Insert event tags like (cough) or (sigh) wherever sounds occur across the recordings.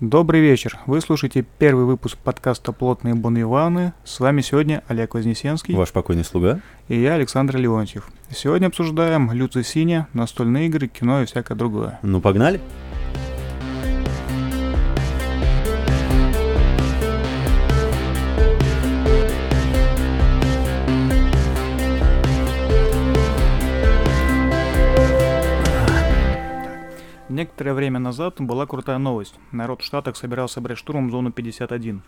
Добрый вечер. Вы слушаете первый выпуск подкаста «Плотные бонвиваны». С вами сегодня Олег Вознесенский. Ваш покойный слуга. И я, Александр Леонтьев. Сегодня обсуждаем Люци Синя, настольные игры, кино и всякое другое. Ну, погнали. Некоторое время назад была крутая новость. Народ в Штатах собирался брать штурмом зону 51.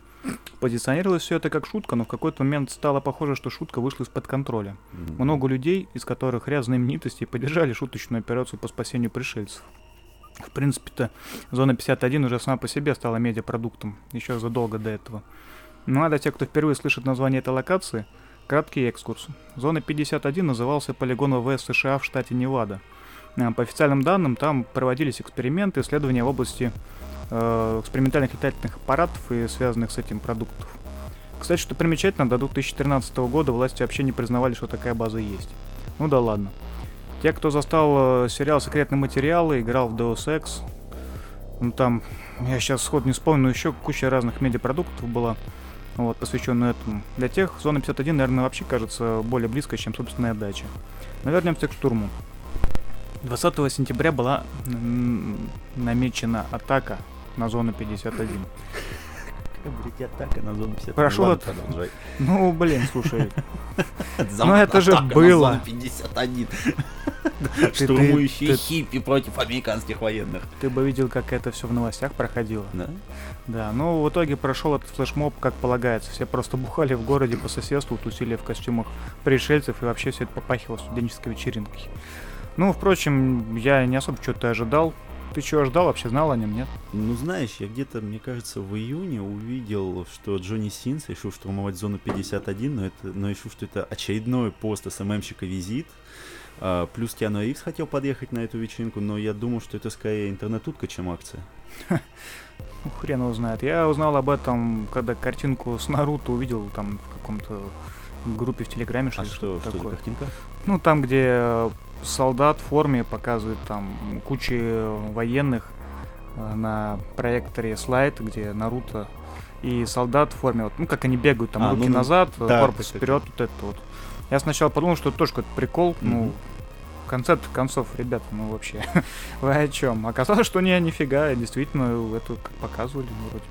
Позиционировалось все это как шутка, но в какой-то момент стало похоже, что шутка вышла из-под контроля. Много людей, из которых ряд знаменитостей, поддержали шуточную операцию по спасению пришельцев. В принципе-то зона 51 уже сама по себе стала медиапродуктом, еще задолго до этого. Ну а для тех, кто впервые слышит название этой локации, краткий экскурс. Зона 51 назывался полигон ВВС США в штате Невада. А, По официальным данным, там проводились эксперименты, исследования в области э, экспериментальных летательных аппаратов и связанных с этим продуктов. Кстати, что примечательно, до 2013 года власти вообще не признавали, что такая база есть. Ну да ладно. Те, кто застал э, сериал «Секретные материалы», играл в Deus Ex, ну там, я сейчас сход не вспомню, еще куча разных медиапродуктов была, вот, посвященную этому. Для тех зона 51, наверное, вообще кажется более близкой, чем собственная дача. Но вернемся к штурму. 20 сентября была намечена атака на зону 51. Блядь, атака на зону 50. Прошел продолжай. Ну, блин, слушай, (laughs) Зам- это же на было. зону 51. (laughs) ты- Штурмующие хиппи против американских военных. ты бы видел, как это все в новостях проходило. Да? Да, ну в итоге прошел этот флешмоб, как полагается. Все просто бухали в городе по соседству, тусили в костюмах пришельцев, и вообще все это попахивало студенческой вечеринкой. Ну, впрочем, я не особо что-то ожидал. Ты чего ждал, вообще знал о нем, нет? Ну, знаешь, я где-то, мне кажется, в июне увидел, что Джонни Синс решил штурмовать зону 51, но, это, но решил, что это очередной пост СММщика визит. А, плюс Киану Ривз хотел подъехать на эту вечеринку, но я думал, что это скорее интернет-утка, чем акция. (laughs) Ну, хрен его знает. Я узнал об этом, когда картинку с Наруто увидел там в каком-то группе в Телеграме, что А что, что такое. картинка? Ну, там, где э, солдат в форме показывает там кучи военных э, на проекторе слайд, где Наруто и солдат в форме, вот, ну, как они бегают, там, А, руки ну, ну, назад, э, да, корпус кстати. вперед, вот это вот. Я сначала подумал, что это тоже какой-то прикол, ну, Мгм. в конце концов, ребята, ну, вообще, (laughs) вы о чем? Оказалось, что не, нифига, действительно, это как показывали, ну, вроде,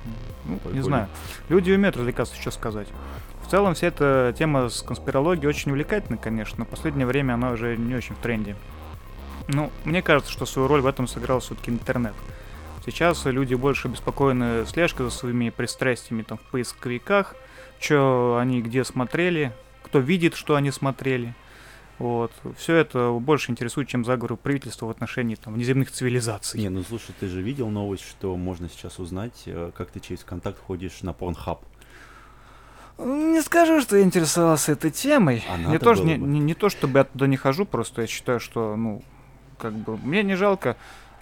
ну, не Прикольно. знаю. Люди умеют развлекаться, что сказать. В целом, вся эта тема с конспирологией очень увлекательна, конечно, но в последнее время она уже не очень в тренде. Ну, мне кажется, что свою роль в этом сыграл все-таки интернет. Сейчас люди больше обеспокоены слежкой за своими пристрастиями там, в поисковиках, что они где смотрели, кто видит, что они смотрели. Вот. Все это больше интересует, чем заговоры правительства в отношении там, внеземных цивилизаций. Не, ну слушай, ты же видел новость, что можно сейчас узнать, э, как ты через контакт ходишь на Pornhub. Не скажу, что я интересовался этой темой. А не, то, не, не- не то, чтобы я туда не хожу, просто я считаю, что, ну, как бы, мне не жалко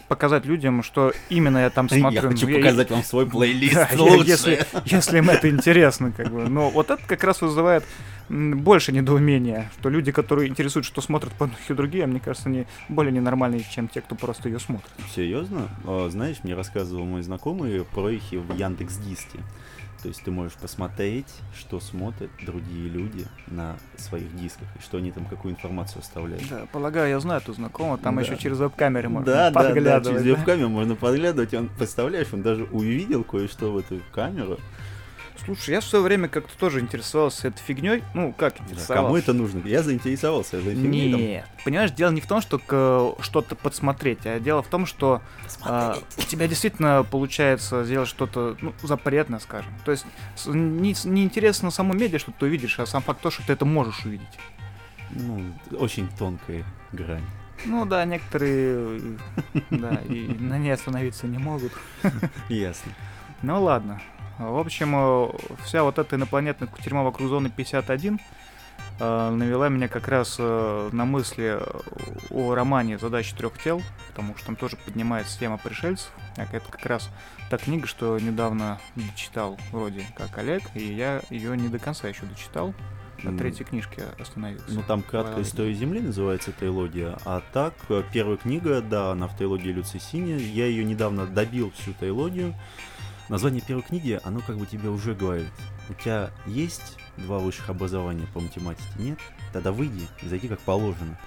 показать людям, что именно я там (laughs) смотрю. Я хочу Ну, я- показать вам свой (laughs) плейлист лучший. если, если им это интересно, как бы. Но вот это как раз вызывает больше недоумения, что люди, которые интересуют, что смотрят порнухи другие, мне кажется, они более ненормальные, чем те, кто просто ее смотрит. Серьезно? А, Знаешь, мне рассказывал мой знакомый про их в Яндекс Диске. То есть ты можешь посмотреть, что смотрят другие люди на своих дисках, и что они там, какую информацию оставляют. Да, полагаю, я знаю эту знакомого, там Да. еще через веб-камеры можно Да, да, да, подглядывать. через да? веб-камеру можно подглядывать, он, представляешь, он даже увидел кое-что в эту камеру. Слушай, я в свое время как-то тоже интересовался этой фигней. Ну, как Да, интересовался? кому это нужно? Я заинтересовался этой фигней, там, Нет. Понимаешь, дело не в том, что что-то подсмотреть, а дело в том, что а, у тебя действительно получается сделать что-то ну, запретное, скажем. То есть не, не интересно само медиа, что ты увидишь, а сам факт то, что ты это можешь увидеть. Ну, очень тонкая грань. Ну да, некоторые да, и на ней остановиться не могут. (laughs) Ясно. Ну ладно. В общем, э, вся вот эта инопланетная кутерьма вокруг зоны 51 э, навела меня как раз э, на мысли о романе «Задачи трех тел», потому что там тоже поднимается тема пришельцев. Это как раз та книга, что недавно читал вроде как Олег, и я ее не до конца еще дочитал. На третьей книжке остановился. Ну, там краткая история Земли называется трилогия. А так, первая книга, да, она в трилогии Люци Синя. Я ее недавно добил всю трилогию. Название первой книги, оно как бы тебе уже говорит. У тебя есть два высших образования по математике? Нет? Тогда выйди и зайди как положено.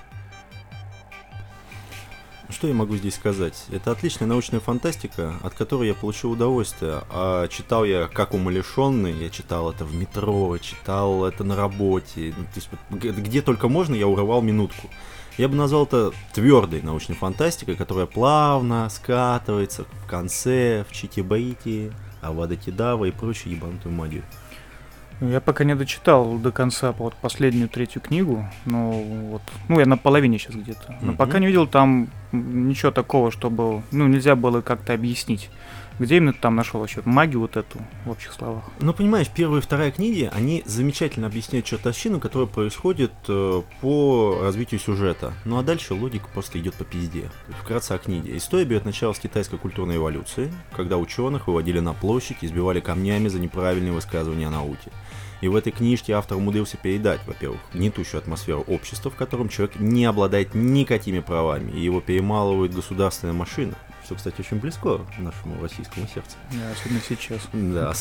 Что я могу здесь сказать? Это отличная научная фантастика, от которой я получил удовольствие. А читал я как умалишенный, я читал это в метро, читал это на работе. Ну, то есть, где только можно, я урывал минутку. Я бы назвал это твердой научной фантастикой, которая плавно скатывается в конце, в Чити-Бейти, Авада Кедава и прочую ебанутую магию. Я пока не дочитал до конца вот последнюю третью книгу, но вот, ну я на половине сейчас где-то, но mm-hmm. пока не видел там ничего такого, чтобы, ну нельзя было как-то объяснить. Где именно ты там нашел вообще магию вот эту в общих словах? Ну, понимаешь, первая и вторая книги, они замечательно объясняют чертовщину, которая происходит э, по развитию сюжета. Ну а дальше логика просто идет по пизде. Вкратце о книге. История берет начало с китайской культурной эволюции, когда ученых выводили на площадь избивали камнями за неправильные высказывания о науке. И в этой книжке автор умудрился передать, во-первых, гнетущую атмосферу общества, в котором человек не обладает никакими правами, и его перемалывает государственная машина, что, кстати, очень близко нашему российскому сердцу. Да, особенно сейчас. Да.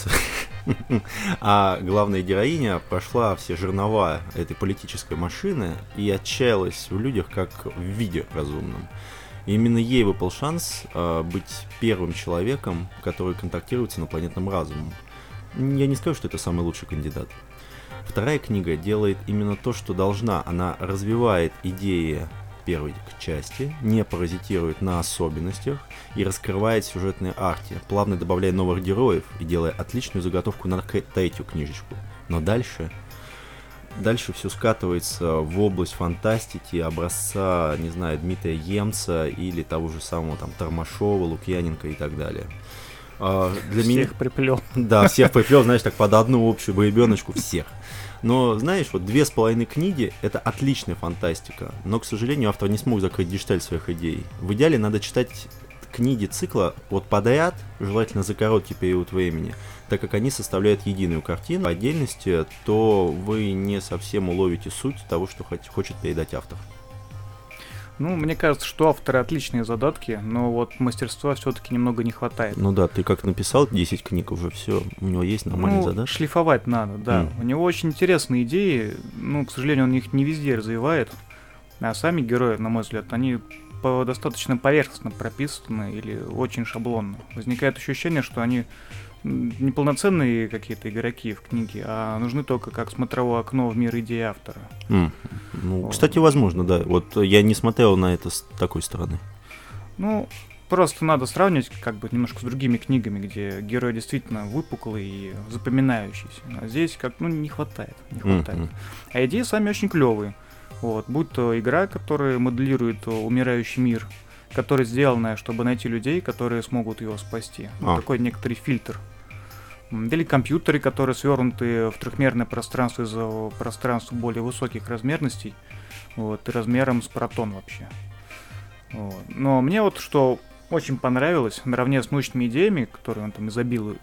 (laughs) А главная героиня прошла все жернова этой политической машины и отчаялась в людях как в виде разумном. И именно ей выпал шанс э, быть первым человеком, который контактирует с инопланетным разумом. Я не скажу, что это самый лучший кандидат. Вторая книга делает именно то, что должна. Она развивает идеи первой части, не паразитирует на особенностях и раскрывает сюжетные арки, плавно добавляя новых героев и делая отличную заготовку на третью книжечку. Но дальше дальше все скатывается в область фантастики образца, не знаю, Дмитрия Емца или того же самого там Тормашова, Лукьяненко и так далее. А, для всех меня... приплел. Да, всех приплел, знаешь, так под одну общую боебеночку всех. Но, знаешь, вот две с половиной книги — это отличная фантастика. Но, к сожалению, автор не смог закрыть гешталь своих идей. В идеале надо читать книги цикла вот подряд, желательно за короткий период времени, так как они составляют единую картину. По отдельности, то вы не совсем уловите суть того, что хочет передать автор. Ну, мне кажется, что авторы отличные задатки, но вот мастерства все-таки немного не хватает. Ну да, ты как написал 10 книг уже, все, у него есть нормальные ну, задатки. шлифовать надо, да. Mm. У него очень интересные идеи, ну, к сожалению, он их не везде развивает. А сами герои, на мой взгляд, они по достаточно поверхностно прописаны или очень шаблонно. Возникает ощущение, что они неполноценные какие-то игроки в книге, а нужны только как смотровое окно в мир идеи автора. Mm. Ну, вот. кстати, возможно, да. Вот я не смотрел на это с такой стороны. Ну, просто надо сравнивать как бы немножко с другими книгами, где герой действительно выпуклый и запоминающийся. А здесь как ну не хватает, не хватает. Mm-hmm. А идеи сами очень клевые. Вот, будь то игра, которая моделирует умирающий мир, которая сделана, чтобы найти людей, которые смогут его спасти. А. такой некоторый фильтр. Или компьютеры, которые свернуты в трехмерное пространство из-за пространства более высоких размерностей, вот, и размером с протон вообще. Вот. Но мне вот что очень понравилось, наравне с научными идеями, которые он там изобилует,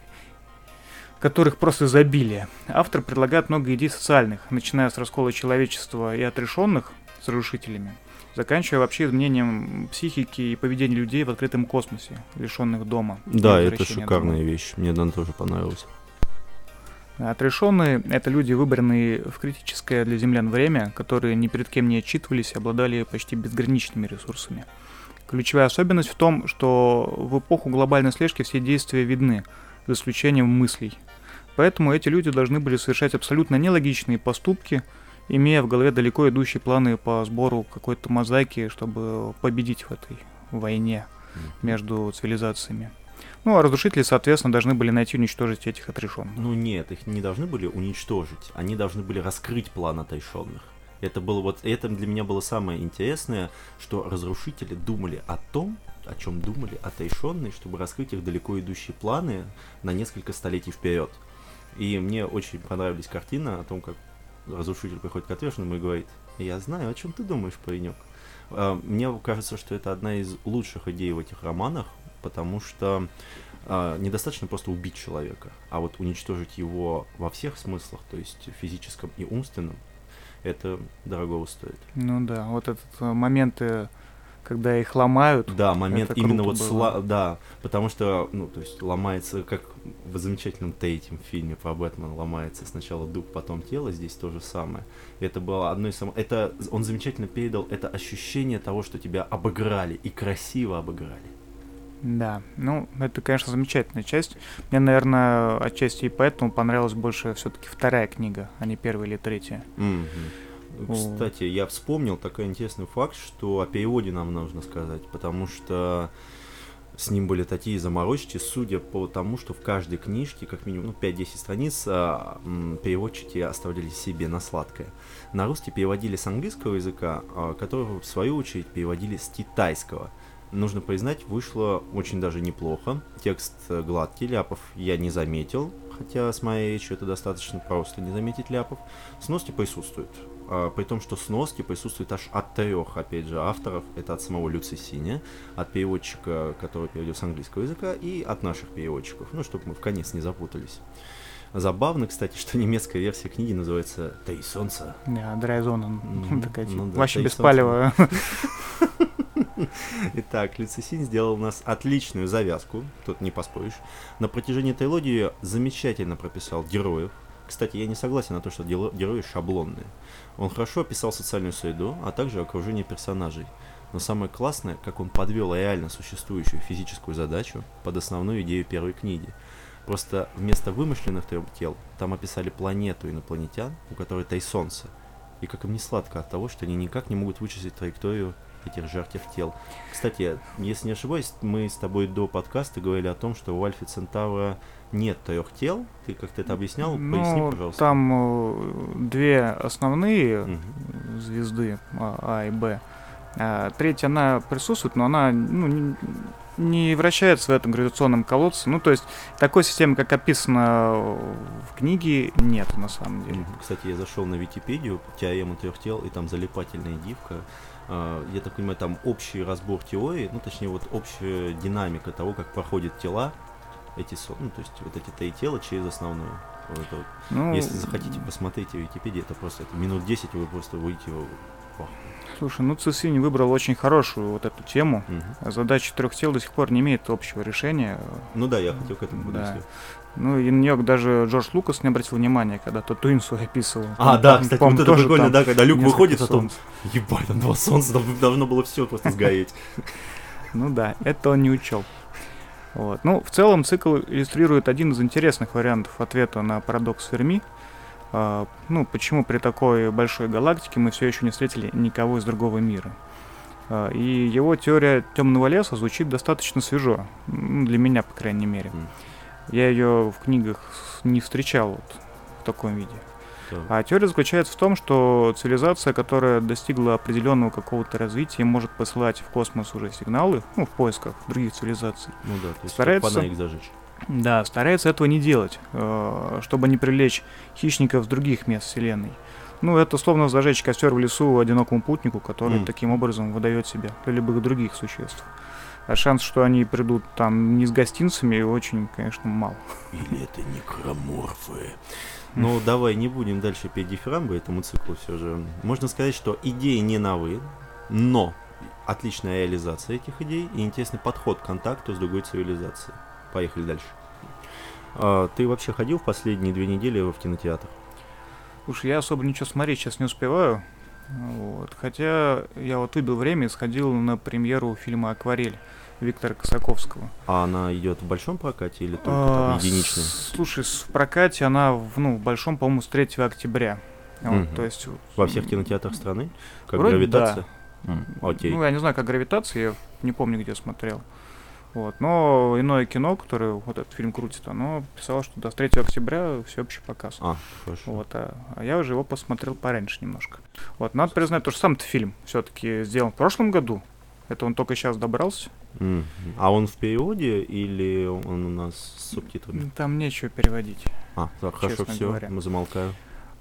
которых просто изобилие, автор предлагает много идей социальных, начиная с раскола человечества и отрешенных с разрушителями, заканчивая вообще изменением психики и поведения людей в открытом космосе, лишенных дома. Да, это шикарная дома. вещь. Мне она тоже понравилась. Отрешенные — это люди, выбранные в критическое для землян время, которые ни перед кем не отчитывались и обладали почти безграничными ресурсами. Ключевая особенность в том, что в эпоху глобальной слежки все действия видны, за исключением мыслей. Поэтому эти люди должны были совершать абсолютно нелогичные поступки — имея в голове далеко идущие планы по сбору какой-то мозаики, чтобы победить в этой войне между цивилизациями. Ну, а разрушители, соответственно, должны были найти и уничтожить этих отрешенных. Ну нет, их не должны были уничтожить. Они должны были раскрыть план отрешенных. Это было вот, это для меня было самое интересное, что разрушители думали о том, о чем думали отрешенные, чтобы раскрыть их далеко идущие планы на несколько столетий вперед. И мне очень понравились картины о том, как разрушитель приходит к ответственному и говорит, я знаю, о чем ты думаешь, паренек. А, мне кажется, что это одна из лучших идей в этих романах, потому что а, недостаточно просто убить человека, а вот уничтожить его во всех смыслах, то есть физическом и умственном, это дорого стоит. Ну да, вот этот э, момент когда их ломают. Да, момент именно вот сла- да, потому что, ну, то есть ломается, как в замечательном третьем фильме про Бэтмена ломается сначала дух, потом тело, здесь то же самое. Это было одно из самых... Это он замечательно передал это ощущение того, что тебя обыграли и красиво обыграли. Да, ну, это, конечно, замечательная часть. Мне, наверное, отчасти и поэтому понравилась больше все-таки вторая книга, а не первая или третья. Мгм. Кстати, я вспомнил такой интересный факт, что о переводе нам нужно сказать, потому что с ним были такие заморочки, судя по тому, что в каждой книжке, как минимум, ну, 5-10 страниц, а, переводчики оставляли себе на сладкое. На русский переводили с английского языка, а, которого, в свою очередь, переводили с китайского. Нужно признать, вышло очень даже неплохо. Текст э, гладкий, ляпов я не заметил, хотя с моей речью это достаточно просто не заметить ляпов. Сноски присутствуют. А, при том, что сноски присутствуют аж от трех, опять же, авторов. Это от самого Люци Синя, от переводчика, который переводил с английского языка, и от наших переводчиков. Ну, чтобы мы в конец не запутались. Забавно, кстати, что немецкая версия книги называется «Три солнца». Да, (laughs) такая, типа, да, вообще Тейсон беспалевая. (laughs) Итак, Люцисин сделал у нас отличную завязку, тут не поспоришь. На протяжении трилогии замечательно прописал героев. Кстати, я не согласен на то, что герои шаблонные. Он хорошо описал социальную среду, а также окружение персонажей. Но самое классное, как он подвел реально существующую физическую задачу под основную идею первой книги. Просто вместо вымышленных трёх тел там описали планету инопланетян, у которой три солнца. И как им не сладко от того, что они никак не могут вычислить траекторию этих жарких тел. Кстати, если не ошибаюсь, мы с тобой до подкаста говорили о том, что у Альфа Центавра нет трех тел. Ты как-то это объяснял? Поясни, Ну, пожалуйста. там э, две основные Мгм. звезды А, А и Б. А третья, она присутствует, но она ну, не, не вращается в этом гравитационном колодце. Ну, то есть, такой системы, как описано в книге, нет на самом деле. Кстати, я зашел на Википедию, теорему трех тел, и там залипательная дивка. А, Я так понимаю, там общий разбор теории, ну, точнее, вот общая динамика того, как проходят тела, эти, ну, то есть, вот эти три тела через основную. Вот это вот. Ну, Если захотите, посмотрите в Википедии, это просто это минут 10, и вы просто вах. Слушай, ну Цесини выбрал очень хорошую вот эту тему. Мгм. Задача трех тел до сих пор не имеет общего решения. Ну да, я хотел к этому Да. Ну, и на нее даже Джордж Лукас не обратил внимания, когда Татуинсу описывал. А, Там, да, пом- кстати, вот это тоже прикольно, да, когда люк выходит, а там, ебать, там два солнца, там должно было все просто сгореть. (laughs) Ну да, это он не учел. Вот. Ну, в целом цикл иллюстрирует один из интересных вариантов ответа на парадокс Ферми. А, ну, почему при такой большой галактике мы все еще не встретили никого из другого мира. А, и его теория темного леса звучит достаточно свежо. Ну, для меня, по крайней мере. Мгм. Я ее в книгах не встречал вот в таком виде. Так. А теория заключается в том, что цивилизация, которая достигла определенного какого-то развития, может посылать в космос уже сигналы, ну, в поисках других цивилизаций. Ну да, то есть Старается- фонарик зажечь. Да, старается этого не делать, э, чтобы не привлечь хищников с других мест Вселенной. Ну, это словно зажечь костер в лесу одинокому путнику, который Мгм. таким образом выдает себя для любых других существ. А шанс, что они придут там не с гостинцами, очень, конечно, мал. Или это некроморфы? Ну, давай не будем дальше петь дифирамбы этому циклу все же. Можно сказать, что идеи не новые, но отличная реализация этих идей и интересный подход к контакту с другой цивилизацией. Поехали дальше. А, ты вообще ходил в последние две недели в кинотеатр? Уж я особо ничего смотреть сейчас не успеваю. Вот. Хотя я вот выбил время и сходил на премьеру фильма «Акварель» Виктора Косаковского. А она идет в большом прокате или только А, там единичная? Слушай, в прокате она в, ну, в большом, по-моему, с 3 октября. Вот, Мгм. то есть, Во всех кинотеатрах страны? Как Вроде гравитация? М, Окей. Ну, я не знаю, как гравитация, я не помню, где смотрел. Вот. Но иное кино, которое вот этот фильм крутит, оно писало, что до 3 октября всеобщий показ. А, хорошо. Вот, а, а я уже его посмотрел пораньше немножко. Вот, надо признать, то, что сам-то фильм все-таки сделан в прошлом году. Это он только сейчас добрался. Мгм. А он в переводе или он у нас с субтитрами? Там нечего переводить. А, так, хорошо, все, говоря. мы замолкаю.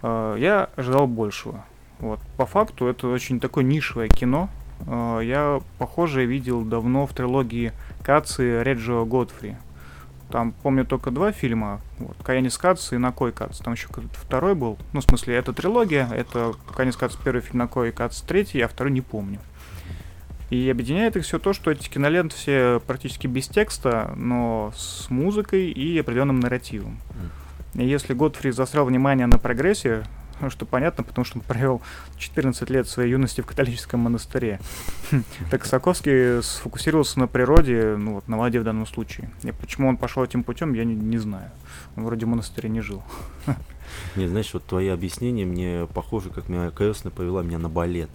А, Я ожидал большего. Вот. По факту это очень такое нишевое кино. А, Я похожее видел давно в трилогии Каци Реджио Годфри. Там, помню, только два фильма. Вот, Каянис Кац и Накой Кац. Там еще какой-то второй был. Ну, в смысле, это трилогия. Это Каянис Кац первый фильм, Накой Кац третий, а второй не помню. И объединяет их все то, что эти киноленты все практически без текста, но с музыкой и определенным нарративом. И если Годфри засрал внимание на прогрессе, что понятно, потому что он провел 14 лет своей юности в католическом монастыре. Так Соколский сфокусировался на природе, ну вот на воде в данном случае. И почему он пошел этим путем, я не, не знаю. Он вроде в монастыре не жил. (laughs) Не, знаешь, вот твои объяснения мне похоже, как меня крестная повела меня на балет.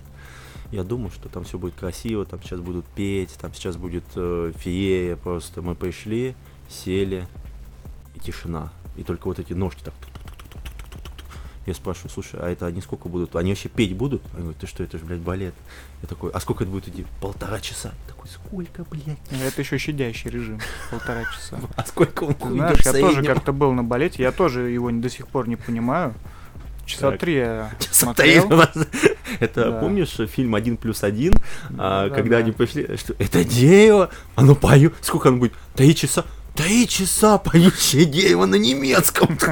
Я думал, что там все будет красиво, там сейчас будут петь, там сейчас будет э, феерия просто. Мы пришли, сели, и тишина. И только вот эти ножки так я спрашиваю, слушай, а это они сколько будут? Они вообще петь будут? Они говорят, ты что, это же, блядь, балет. Я такой, а сколько это будет идти? Полтора часа. Я такой, сколько, блядь? Ну, Это еще щадящий режим, полтора часа. (laughs) А сколько он знаешь, я тоже как-то был на балете, я тоже его до сих пор не понимаю. Часа Так. три я Часа три смотрел. нас. (laughs) Это Да. помнишь фильм один плюс один, а, Да, когда да. они пришли, что это дерево, оно поет, сколько оно будет? Три часа. Три часа поющее дерево на немецком. (laughs)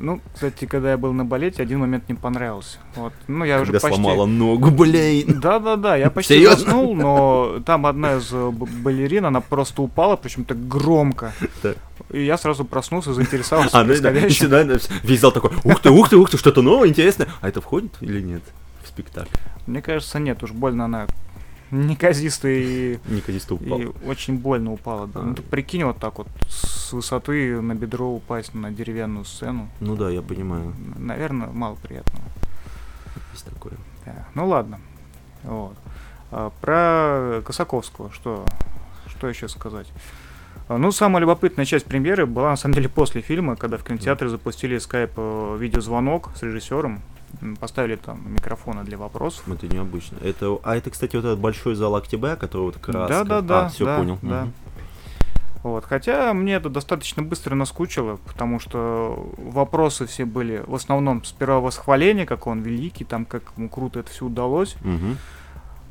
Ну, кстати, когда я был на балете, один момент не понравился. Вот. Ну, я уже Когда почти... сломала ногу, блин. Да-да-да, я почти Серьезно? заснул, но там одна из э, балерин, она просто упала, причем так громко. Так. И я сразу проснулся, заинтересовался А, да, да, сюда, да, весь зал такой, ух ты, ух ты, ух ты, что-то новое, интересное. А это входит или нет в спектакль? Мне кажется, нет, уж больно она (laughs) неказистая и, Никодиста упал. и очень больно упала. Да. А. Ну, ты прикинь, вот так вот с высоты на бедро упасть на деревянную сцену. Ну да, я понимаю, Наверное, мало приятного. есть такое. Да. Ну ладно. Вот. А, про Косаковского, что, что еще сказать? А, Ну, самая любопытная часть премьеры была на самом деле после фильма, когда в кинотеатре запустили скайп э, с режиссером, поставили там микрофоны для вопросов. Это необычно. Это, а это, кстати, вот этот большой зал Октября, который вот краска. Да-да-да, А, все да, понял. да. Мгм. Вот. Хотя мне это достаточно быстро наскучило, потому что вопросы все были в основном сперва восхваление, как он великий, там как ему круто это все удалось. Мгм.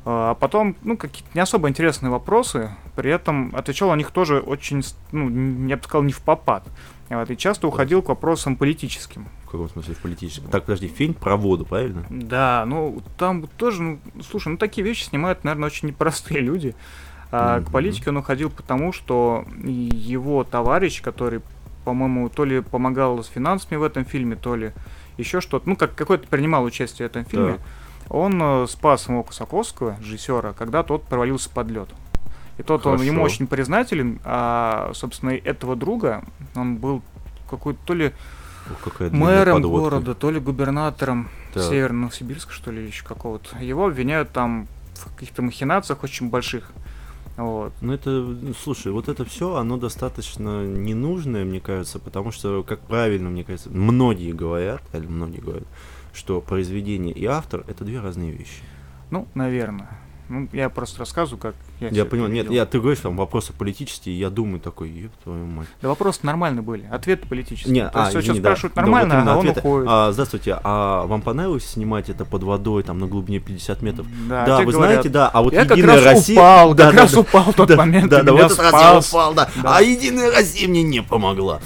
А потом, ну, какие-то не особо интересные вопросы, при этом отвечал на них тоже очень, ну, я бы сказал, не в попад. Вот, и часто уходил к вопросам политическим. В каком смысле в политическом? Так, подожди, фильм про воду, правильно? Да, ну, там тоже, ну, слушай, ну, такие вещи снимают, наверное, очень непростые (laughs) люди. А к Мгм. политике он уходил потому, что его товарищ, который, по-моему, то ли помогал с финансами в этом фильме, то ли еще что-то, ну, как какой-то принимал участие в этом фильме, он э, спас самого Косаковского, режиссера, когда тот провалился под лед. И тот, он ему Хорошо. очень признателен, а, собственно, этого друга, он был какой-то то ли какая мэром подводка. города, то ли губернатором Так. Северо-Новосибирска, что ли, еще какого-то. Его обвиняют там в каких-то махинациях очень больших. Вот. Ну это, ну, слушай, вот это все, оно достаточно ненужное, мне кажется, потому что, как правильно, мне кажется, многие говорят, или многие говорят, что произведение и автор это две разные вещи. Ну, наверное. Ну, я просто рассказываю, как я Я понимаю, нет, я, ты говоришь там вопросы политические, я думаю такой, еб твою мать. Да вопросы нормальные были, ответы политические. Не, То а, есть извини, сейчас да. спрашивают Да, нормально, вот именно а он ответы. уходит. А, здравствуйте, а вам понравилось снимать это под водой, там, на глубине 50 метров? Да, Да, вы говорят, знаете, да, а вот я как Единая раз Россия... упал, да, как да, раз да. упал в тот да, момент, да, да, вот этот раз я спас. упал, да. Да. А Единая Россия мне не помогла.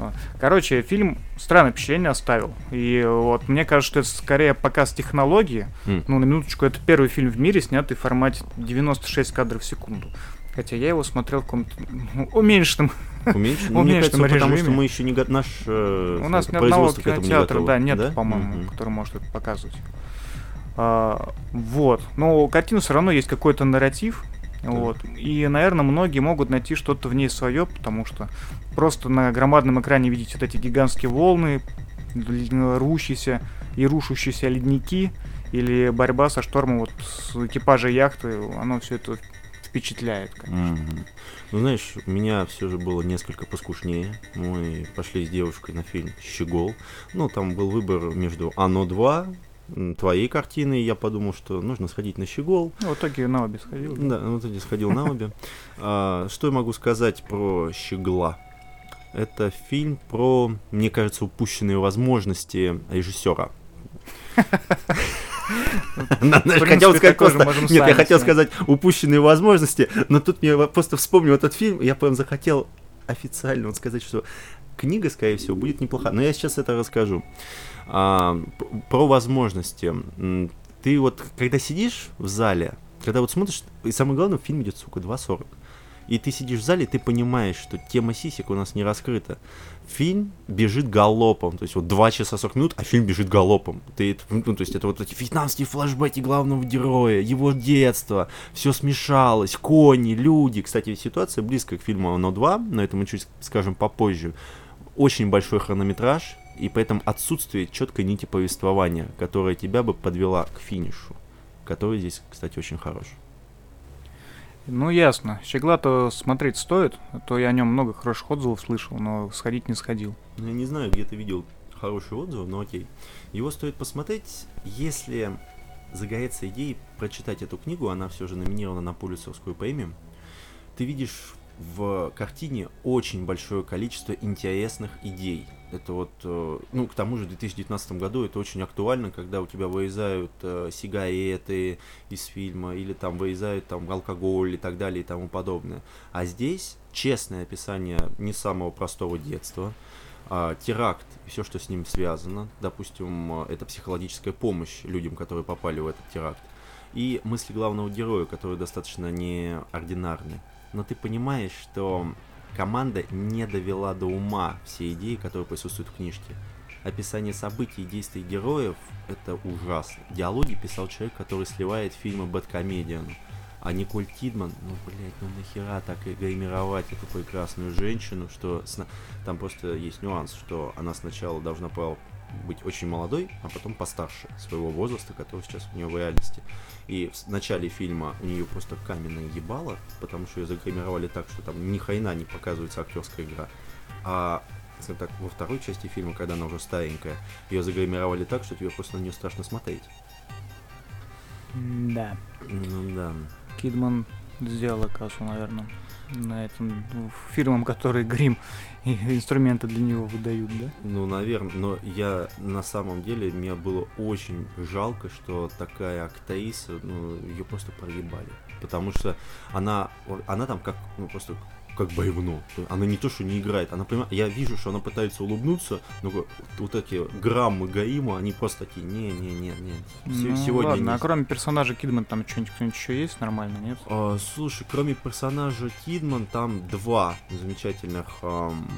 Вот. Короче, фильм странное впечатление оставил. И вот мне кажется, что это скорее показ технологии. М. Ну, на минуточку, это первый фильм в мире, снятый в формате 96 кадров в секунду. Хотя я его смотрел в каком-то ну, уменьшенном. Уменьшен? В Мне кажется, уменьшенном потому что режиме. мы еще не наш э, У нас ни одного не кинотеатра, да, нет, Да? по-моему, Мгм. который может это показывать. А, вот. Но у картины все равно есть какой-то нарратив. Вот. И, наверное, многие могут найти что-то в ней свое, потому что просто на громадном экране видеть вот эти гигантские волны, рвущиеся и рушащиеся ледники, или борьба со штормом вот с экипажа яхты, оно все это впечатляет. конечно. Мгм. Ну, знаешь, у меня все же было несколько поскушнее. Мы пошли с девушкой на фильм «Щегол». Ну, там был выбор между «Оно 2», м, твоей картиной. Я подумал, что нужно сходить на «Щегол». Ну, в итоге на обе сходил. Да, вот я сходил на обе. (laughs) А, Что я могу сказать про «Щегла»? Это фильм про, мне кажется, упущенные возможности режиссера. (laughs) Хотел сказать просто... Нет, я хотел сказать упущенные возможности, но тут мне просто вспомнил этот фильм, я прям захотел официально вот сказать, что книга, скорее всего, будет неплоха. Но я сейчас это расскажу. А, про возможности. Ты вот, когда сидишь в зале, когда вот смотришь, и самое главное, фильм идет, сука, 2.40. И ты сидишь в зале, ты понимаешь, что тема сисек у нас не раскрыта. Фильм бежит галопом, то есть вот 2 часа 40 минут, а фильм бежит галопом. Ты, ну, то есть это вот эти вьетнамские флешбеки главного героя, его детство, все смешалось, кони, люди. Кстати, ситуация близкая к фильму «Оно 2», но это мы чуть скажем попозже. Очень большой хронометраж, и поэтому отсутствие четкой нити повествования, которая тебя бы подвела к финишу, который здесь, кстати, очень хорош. Ну, ясно. Щегла-то смотреть стоит, а то я о нем много хороших отзывов слышал, но сходить не сходил. Ну, я не знаю, где ты видел хорошие отзывы, но окей. Его стоит посмотреть, если загорится идеей прочитать эту книгу, она все же номинирована на Пулицерскую премию. Ты видишь в картине очень большое количество интересных идей, это вот, э, ну, к тому же в 2019 году это очень актуально, когда у тебя вырезают э, сигареты из фильма, или там вырезают там алкоголь и так далее и тому подобное. А здесь честное описание не самого простого детства, а, теракт и все, что с ним связано. Допустим, это психологическая помощь людям, которые попали в этот теракт. И мысли главного героя, которые достаточно неординарны. Но ты понимаешь, что команда не довела до ума все идеи, которые присутствуют в книжке. Описание событий и действий героев — это ужасно. Диалоги писал человек, который сливает фильмы Бэткомедиан. А Николь Кидман, ну, блядь, ну нахера так и гримировать эту прекрасную женщину, что сна... там просто есть нюанс, что она сначала должна быть очень молодой, а потом постарше своего возраста, который сейчас у нее в реальности. И в начале фильма у нее просто каменное ебало, потому что ее загримировали так, что там ни хрена не показывается актерская игра. А скажем так, во второй части фильма, когда она уже старенькая, ее загримировали так, что тебе просто на нее страшно смотреть. Да. Ну да. Кидман сделала кассу, наверное, на этом ну, фирмам, которые грим и инструменты для него выдают, да? Ну, наверное, но я на самом деле, мне было очень жалко, что такая актриса, ну, ее просто проебали. Потому что она, она там как, ну, просто как бревно. Она не то, что не играет, она понимает, я вижу, что она пытается улыбнуться, но вот эти граммы Гаима, они просто такие, не-не-не-не. Ну, сегодня ладно, не... а кроме персонажа Кидман там что-нибудь, что-нибудь еще есть нормально, нет? А, слушай, кроме персонажа Кидман там два замечательных эм,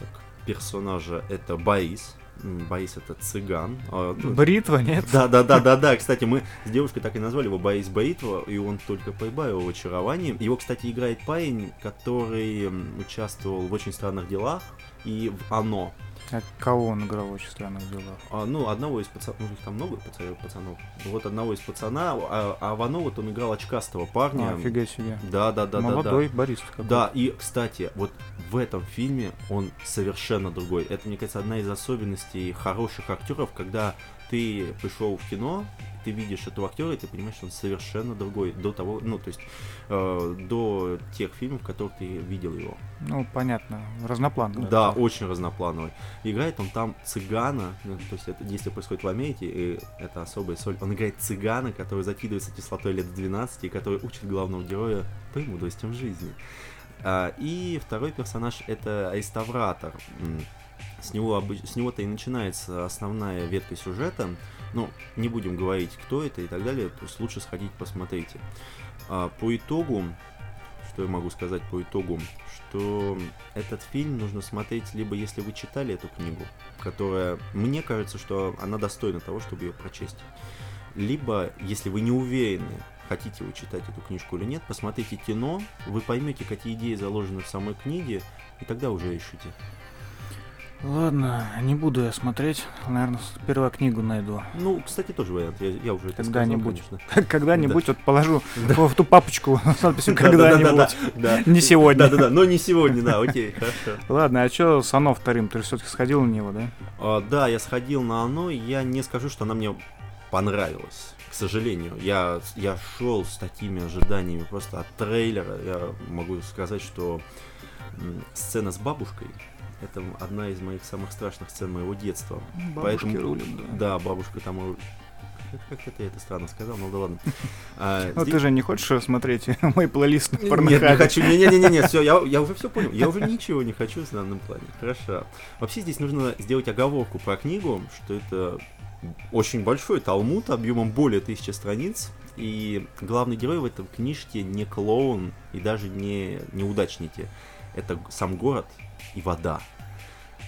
так, персонажа. Это Борис, Борис это цыган. А, ну, Бритва, (laughs) нет? Да, да, да, да, да. Кстати, мы с девушкой так и назвали его Борис Бритва, и он только прибавил в очаровании. Его, кстати, играет парень, который участвовал в очень странных делах и в Оно. А кого он играл в очень странных делах? А, ну, одного из пацанов, ну, их там много пацанов. Вот одного из пацана, а, а в Оно вот он играл очкастого парня. А, офига себе. Да, да, да, Молодой да, да. Борис какой Да, и, кстати, вот в этом фильме он совершенно другой. Это, мне кажется, одна из особенностей хороших актеров, когда ты пришел в кино, ты видишь этого актера, и ты понимаешь, что он совершенно другой до того, ну, то есть э, до тех фильмов, в которых ты видел его. Ну, понятно, разноплановый. Да, очень разноплановый. Играет он там цыгана, ну, то есть это действие происходит в Америке, и это особая соль. Он играет цыгана, который закидывается кислотой лет 12, и который учит главного героя премудростям жизни. А, и второй персонаж это реставратор. С него, с него-то и начинается основная ветка сюжета. Ну, не будем говорить, кто это и так далее, то есть лучше сходить посмотрите. А, по итогу, что я могу сказать по итогу, что этот фильм нужно смотреть либо если вы читали эту книгу, которая, мне кажется, что она достойна того, чтобы ее прочесть, либо если вы не уверены, хотите вы читать эту книжку или нет, посмотрите кино, вы поймете, какие идеи заложены в самой книге, и тогда уже решите. Ладно, не буду я смотреть. Наверное, сперва книгу найду. Ну, кстати, тоже вариант. Я, я уже это Когда-нибудь. (laughs) Когда-нибудь вот положу в ту папочку (laughs) с надписью «Когда-нибудь». (laughs) Не сегодня. Да-да-да, но не сегодня, да, окей, хорошо. Ладно, а что с «Оно» вторым? Ты все-таки сходил на него, да? А, да, я сходил на «Оно», я не скажу, что она мне понравилась. К сожалению, я, я шел с такими ожиданиями просто от трейлера. Я могу сказать, что сцена с бабушкой это одна из моих самых страшных сцен моего детства. Бабушки Поэтому, рулят, да. Да, бабушка там как это я это странно сказал, ну да ладно. (laughs) А, ну здесь... ты же не хочешь смотреть (laughs) мой плейлист на Нет, не хочу. Не-не-не, все, я, я уже все понял. Я уже ничего не хочу в данном плане. Хорошо. Вообще здесь нужно сделать оговорку про книгу, что это очень большой талмуд объемом более тысячи страниц. И главный герой в этом книжке не клоун и даже не неудачники. Это сам город и вода.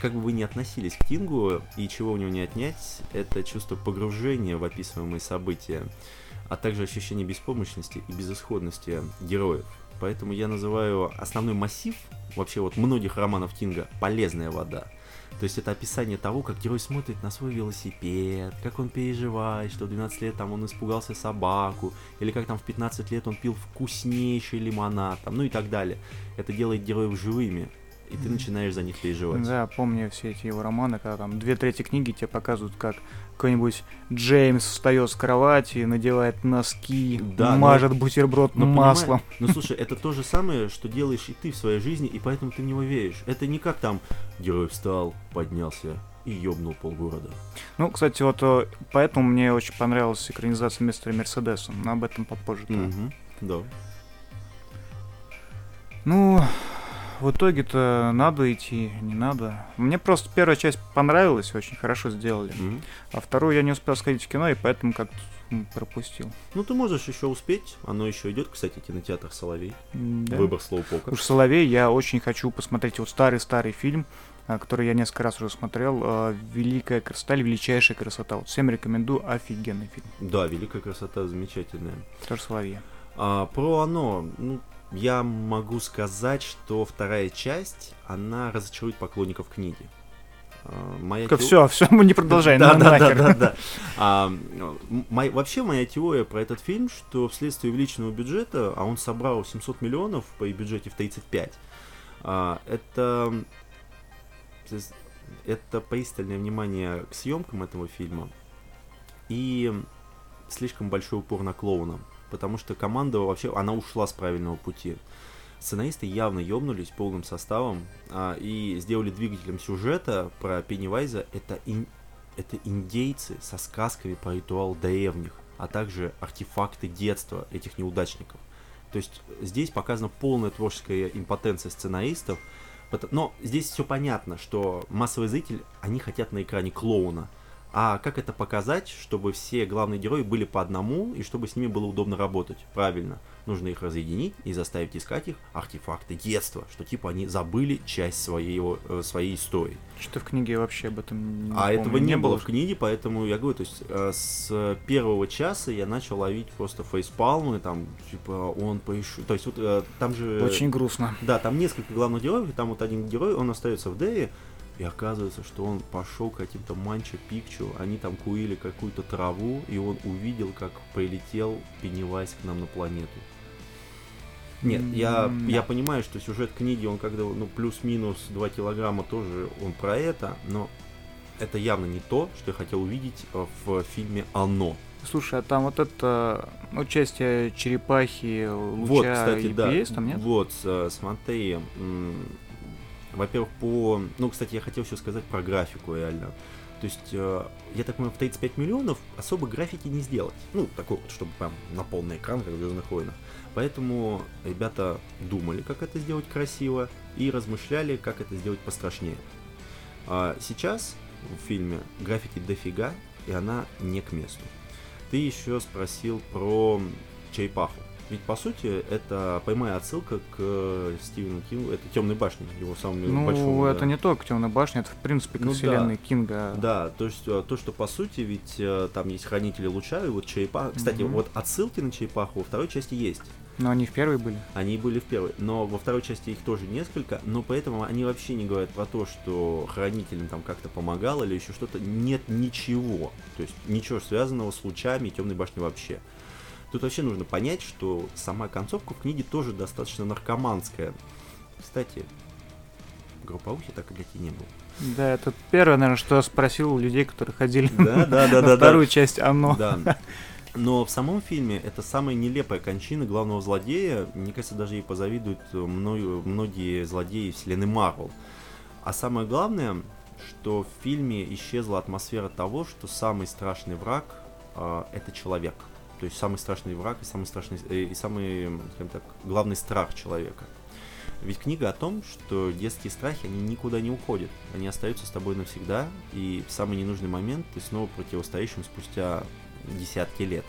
Как бы вы ни относились к Кингу, и чего у него не отнять, это чувство погружения в описываемые события, а также ощущение беспомощности и безысходности героев. Поэтому я называю основной массив вообще вот многих романов Кинга «Полезная вода». То есть это описание того, как герой смотрит на свой велосипед, как он переживает, что в 12 лет там он испугался собаку, или как там в 15 лет он пил вкуснейший лимонад, там, ну и так далее. Это делает героев живыми, и ты начинаешь за них переживать. Да, помню все эти его романы, когда там две трети книги тебе показывают, как какой-нибудь Джеймс встает с кровати, надевает носки, Да, но- мажет бутерброд Но маслом. понимаешь- Ну слушай, это то же самое, что делаешь и ты в своей жизни, и поэтому ты в него веришь. Это не как там герой встал, поднялся и ёбнул полгорода. Ну, кстати, вот э, поэтому мне очень понравилась экранизация мистера Мерседеса, но об этом попозже. Мгм, Да. Ну, в итоге-то надо идти, не надо. Мне просто первая часть понравилась, очень хорошо сделали. Мгм. А вторую я не успел сходить в кино, и поэтому как-то пропустил. Ну ты можешь еще успеть, оно еще идет, кстати, кинотеатр Соловей. Да. Выбор Слоупока. Уж Соловей я очень хочу посмотреть вот старый-старый фильм, а, который я несколько раз уже смотрел. а, Великая красота или величайшая красота. Вот всем рекомендую, офигенный фильм. Да, великая красота, замечательная. Тоже Соловей. А, про оно, ну, я могу сказать, что вторая часть, она разочарует поклонников книги. А, моя тео- Все, все, мы не продолжаем. Да, да, да, да, да. А, мой- вообще моя теория про этот фильм, что вследствие увеличенного бюджета, а он собрал 700 миллионов при бюджете в 35, а, это это пристальное внимание к съемкам этого фильма и слишком большой упор на клоуна, потому что команда вообще, она ушла с правильного пути. Сценаристы явно ёбнулись полным составом а, и сделали двигателем сюжета про Пеннивайза это, ин- это индейцы со сказками про ритуал древних, а также артефакты детства этих неудачников. То есть здесь показана полная творческая импотенция сценаристов, но здесь все понятно, что массовый зритель, они хотят на экране клоуна. А как это показать, чтобы все главные герои были по одному и чтобы с ними было удобно работать? Правильно. Нужно их разъединить и заставить искать их артефакты детства, что типа они забыли часть своего, э, своей истории. Что-то в книге вообще об этом не А помню. этого не, было в книге, поэтому я говорю, то есть э, с первого часа я начал ловить просто фейспалмы, там, типа, он поищу. То есть вот э, там же... Очень грустно. Да, там несколько главных героев, и там вот один герой, он остается в Дерри, и оказывается, что он пошел к каким-то манчо пикчу, они там курили какую-то траву, и он увидел, как прилетел Пеннивайз к нам на планету. Нет, я, я понимаю, что сюжет книги, он когда, ну, плюс-минус 2 килограмма тоже он про это, но это явно не то, что я хотел увидеть э, в фильме «Оно». Слушай, а там вот это участие черепахи, луча Вот, кстати, и да. есть там, нет? Вот, э, смотри. Во-первых, по... Ну, кстати, я хотел еще сказать про графику, реально. То есть, э, я так понимаю, в 35 миллионов особо графики не сделать. Ну, такой вот, чтобы прям на полный экран, как в «Звездных войнах». Поэтому ребята думали, как это сделать красиво, и размышляли, как это сделать пострашнее. А сейчас в фильме графики дофига, и она не к месту. Ты еще спросил про черепаху. Ведь по сути это прямая отсылка к э, Стивену Кингу, это Темной башни, его самому Ну, большому. это да. не только Темная башня, это в принципе к Ну да. вселенной Кинга. Да, то есть э, то, что по сути, ведь э, там есть хранители луча, и вот черепаха. Кстати, Мгм. вот отсылки на черепаху во второй части есть. Но они в первой были. Они были в первой, но во второй части их тоже несколько, но поэтому они вообще не говорят про то, что хранителям там как-то помогал или еще что-то. Нет ничего. То есть ничего связанного с лучами и темной башней вообще. Тут вообще нужно понять, что сама концовка в книге тоже достаточно наркоманская. Кстати, групповухи так и блядь, и не было. Да, это первое, наверное, что я спросил у людей, которые ходили Да, да, да, (laughs) на да, вторую часть «Оно». Да. Но в самом фильме это самая нелепая кончина главного злодея. Мне кажется, даже ей позавидуют мною- многие злодеи вселенной Марвел. А самое главное, что в фильме исчезла атмосфера того, что самый страшный враг а, это человек. То есть самый страшный враг и самый страшный э, и самый, скажем так, главный страх человека. Ведь книга о том, что детские страхи, они никуда не уходят. Они остаются с тобой навсегда, и в самый ненужный момент ты снова противостоишь им спустя десятки лет.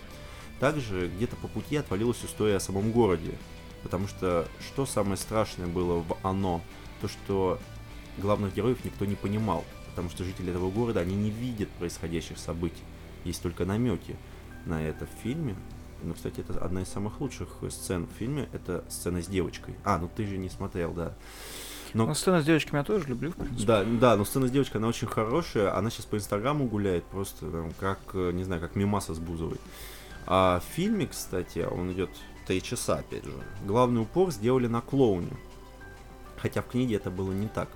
Также где-то по пути отвалилась история о самом городе. Потому что что самое страшное было в «Оно»? То, что главных героев никто не понимал. Потому что жители этого города, они не видят происходящих событий. Есть только намеки на это в фильме. Ну, кстати, это одна из самых лучших сцен в фильме. Это сцена с девочкой. А, ну ты же не смотрел, да. Но... Ну, сцена с девочками я тоже люблю, в принципе. Да, да, но сцена с девочкой, она очень хорошая. Она сейчас по Инстаграму гуляет просто, там, как, не знаю, как мимаса с Бузовой. А в фильме, кстати, он идет три часа, опять же. Главный упор сделали на клоуне. Хотя в книге это было не так.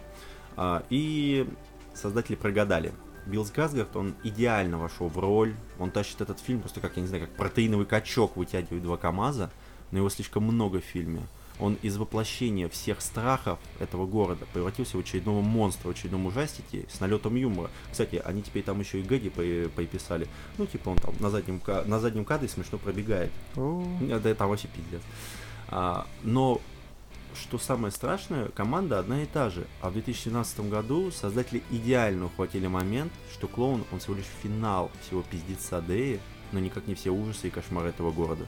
А, и создатели прогадали. Билл Скарсгард, он идеально вошел в роль. Он тащит этот фильм просто как, я не знаю, как протеиновый качок вытягивает два КАМАЗа. Но его слишком много в фильме. Он из воплощения всех страхов этого города превратился в очередного монстра, в очередном ужастике с налетом юмора. Кстати, они теперь там еще и Гэги поиписали. Ну, типа он там на заднем, на заднем кадре смешно пробегает. Это, это вообще пиздец. А, но что самое страшное, команда одна и та же. А в 2017 году создатели идеально ухватили момент, что клоун, он всего лишь финал всего пиздеца Дэи, но никак не все ужасы и кошмары этого города.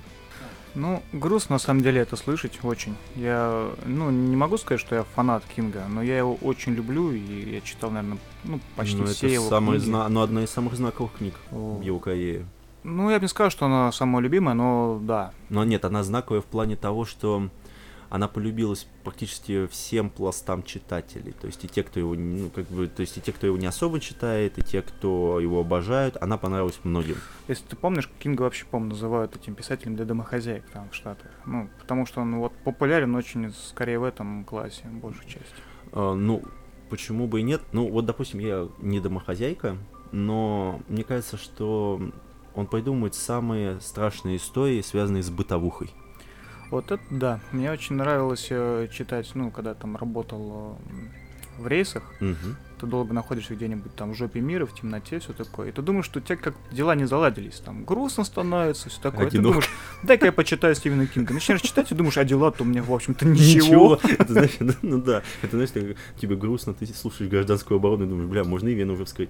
Ну, грустно на самом деле это слышать очень. Я, ну, не могу сказать, что я фанат Кинга, но я его очень люблю, и я читал, наверное, ну, почти ну, все это его самые книги. Зна... Ну, одна из самых знаковых книг О. в его карьере. Ну, я бы не сказал, что она самая любимая, но да. Но нет, она знаковая в плане того, что она полюбилась практически всем пластам читателей. То есть и те, кто его, ну, как бы, то есть и те, кто его не особо читает, и те, кто его обожают, она понравилась многим. Если ты помнишь, Кинга вообще, по-моему, называют этим писателем для домохозяек там в Штатах. Ну, потому что он вот популярен очень скорее в этом классе, большей части. А, ну, почему бы и нет? Ну, вот, допустим, я не домохозяйка, но мне кажется, что он придумывает самые страшные истории, связанные с бытовухой. Вот это да. Мне очень нравилось э, читать, ну, когда там работал э, в рейсах. Угу ты долго находишься где-нибудь там в жопе мира, в темноте, все такое. И ты думаешь, что у тебя как дела не заладились, там грустно становится, все такое. Одинок. Ты думаешь, дай-ка я почитаю Стивена Кинга. Начинаешь читать и думаешь, а дела-то у меня, в общем-то, ничего. (laughs) Это знаешь, ну да, это знаешь, тебе грустно, ты слушаешь гражданскую оборону и думаешь, бля, можно и вену уже вскрыть.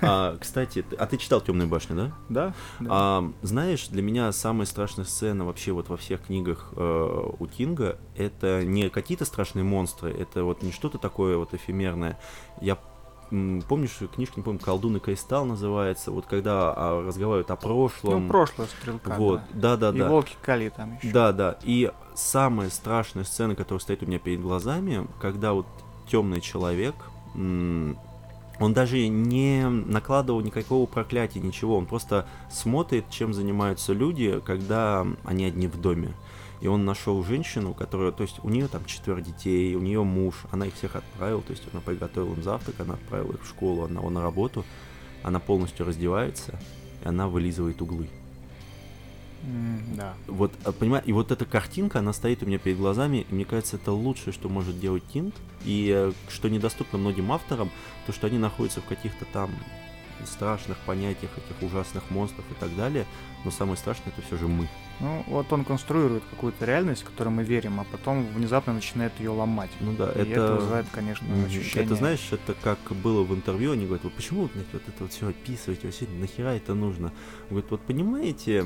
А, кстати, а ты читал Темную башню, да? Да. А, знаешь, для меня самая страшная сцена вообще вот во всех книгах э, у Кинга это не какие-то страшные монстры, это вот не что-то такое вот эфемерное. Я помнишь книжка, не помню, «Колдун и кристалл» называется, вот когда а, разговаривают о прошлом. Ну, прошлое стрелка, Вот, да-да-да. И волки Кали там еще. Да-да, и самая страшная сцена, которая стоит у меня перед глазами, когда вот темный человек, он даже не накладывал никакого проклятия, ничего, он просто смотрит, чем занимаются люди, когда они одни в доме и он нашел женщину, которая, то есть у нее там четверо детей, у нее муж, она их всех отправила, то есть она приготовила им завтрак, она отправила их в школу, одного на работу, она полностью раздевается, и она вылизывает углы. Mm, да. Вот, а, понимаешь, и вот эта картинка, она стоит у меня перед глазами, и мне кажется, это лучшее, что может делать Кинг, и э, что недоступно многим авторам, то, что они находятся в каких-то там страшных понятиях, этих ужасных монстров и так далее, но самое страшное это все же мы. Ну, вот он конструирует какую-то реальность, в которую мы верим, а потом внезапно начинает ее ломать. Ну да, и это... это вызывает, конечно, ощущение. Это, знаешь, это как было в интервью, они говорят, вот почему блядь, вот это вот все описываете, вообще нахера это нужно? Говорят, вот понимаете,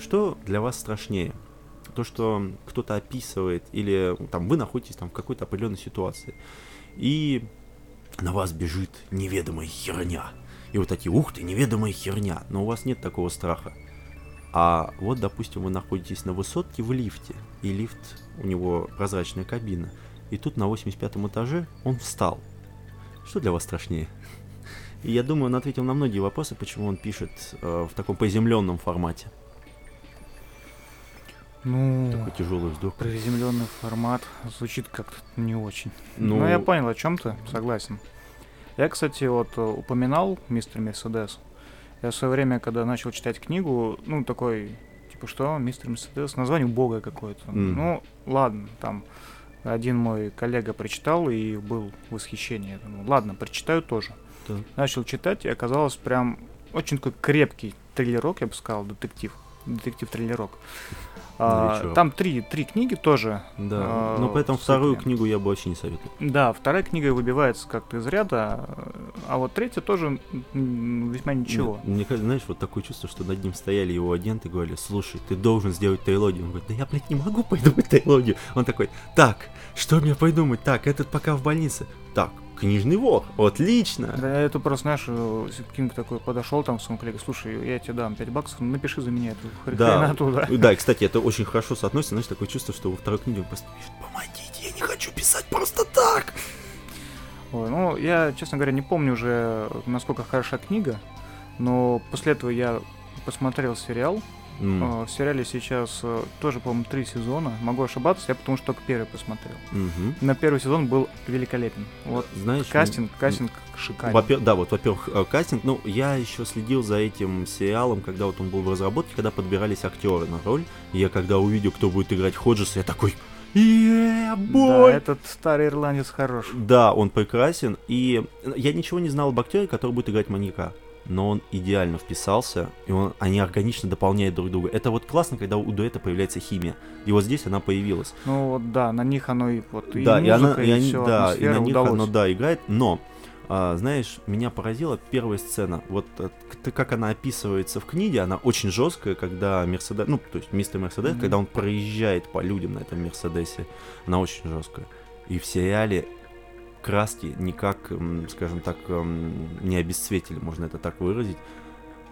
что для вас страшнее? То, что кто-то описывает, или там вы находитесь там в какой-то определенной ситуации, и на вас бежит неведомая херня. И вот такие, ух ты, неведомая херня. Но у вас нет такого страха. А вот, допустим, вы находитесь на высотке в лифте, и лифт, у него прозрачная кабина, и тут на 85 этаже он встал. Что для вас страшнее? И я думаю, он ответил на многие вопросы, почему он пишет э, в таком приземленном формате. Ну, такой тяжелый вздох. Приземленный формат звучит как-то не очень. Ну, Но я понял, о чем ты, согласен. Я, кстати, вот э, упоминал мистер Мерседес. Я в свое время, когда начал читать книгу, ну, такой, типа, что, мистер Мерседес, название бога какое-то. Mm. Ну, ладно, там один мой коллега прочитал и был в восхищении. Я думаю, ладно, прочитаю тоже. Да. Начал читать, и оказалось прям очень такой крепкий триллерок, я бы сказал, детектив. детектив-триллерок. Новичок. А, там три, три книги тоже. Да. А, Но поэтому вторую книгу я бы вообще не советовал. Да, вторая книга выбивается как-то из ряда, а вот третья тоже весьма ничего. Мне, мне кажется, знаешь, вот такое чувство, что над ним стояли его агенты и говорили, слушай, ты должен сделать трилогию. Он говорит, да я, блядь, не могу придумать трилогию. Он такой, так, что мне придумать? Так, этот пока в больнице. Так, книжный вор, отлично. Да, это просто, знаешь, э, Кинг такой подошел там к своему коллеге, слушай, я тебе дам 5 баксов, напиши за меня эту хр- Да. (laughs) да. Да, кстати, это очень хорошо соотносится, знаешь, такое чувство, что во второй книге он просто пишет, помогите, я не хочу писать просто так. Ой, ну, я, честно говоря, не помню уже, насколько хороша книга, но после этого я посмотрел сериал. Э, В сериале сейчас э, тоже, по-моему, три сезона. Могу ошибаться, я потому что только первый посмотрел. мгм. На первый сезон был великолепен. Вот Знаешь, кастинг, кастинг шикарный. Во-пер- да, вот, во-первых, э, кастинг. Ну, я еще следил за этим сериалом, когда вот он был в разработке, когда подбирались актеры на роль. И я когда увидел, кто будет играть Ходжеса, я такой, yeah, Да, бой! этот старый ирландец хорош. Да, он прекрасен. И я ничего не знал об актере, который будет играть маньяка. Но он идеально вписался, и он, они органично дополняют друг друга. Это вот классно, когда у дуэта появляется химия. И вот здесь она появилась. Ну вот да, на них оно и вот и да, и она, музыка, и они, всё, да, и на них удалось. оно, да, играет, но, а, знаешь, меня поразила первая сцена. Вот э, как она описывается в книге, она очень жесткая, когда Мерседес, ну, то есть мистер Мерседес, Мгм. когда он проезжает по людям на этом Мерседесе, она очень жесткая. И в сериале краски никак, скажем так, не обесцветили, можно это так выразить,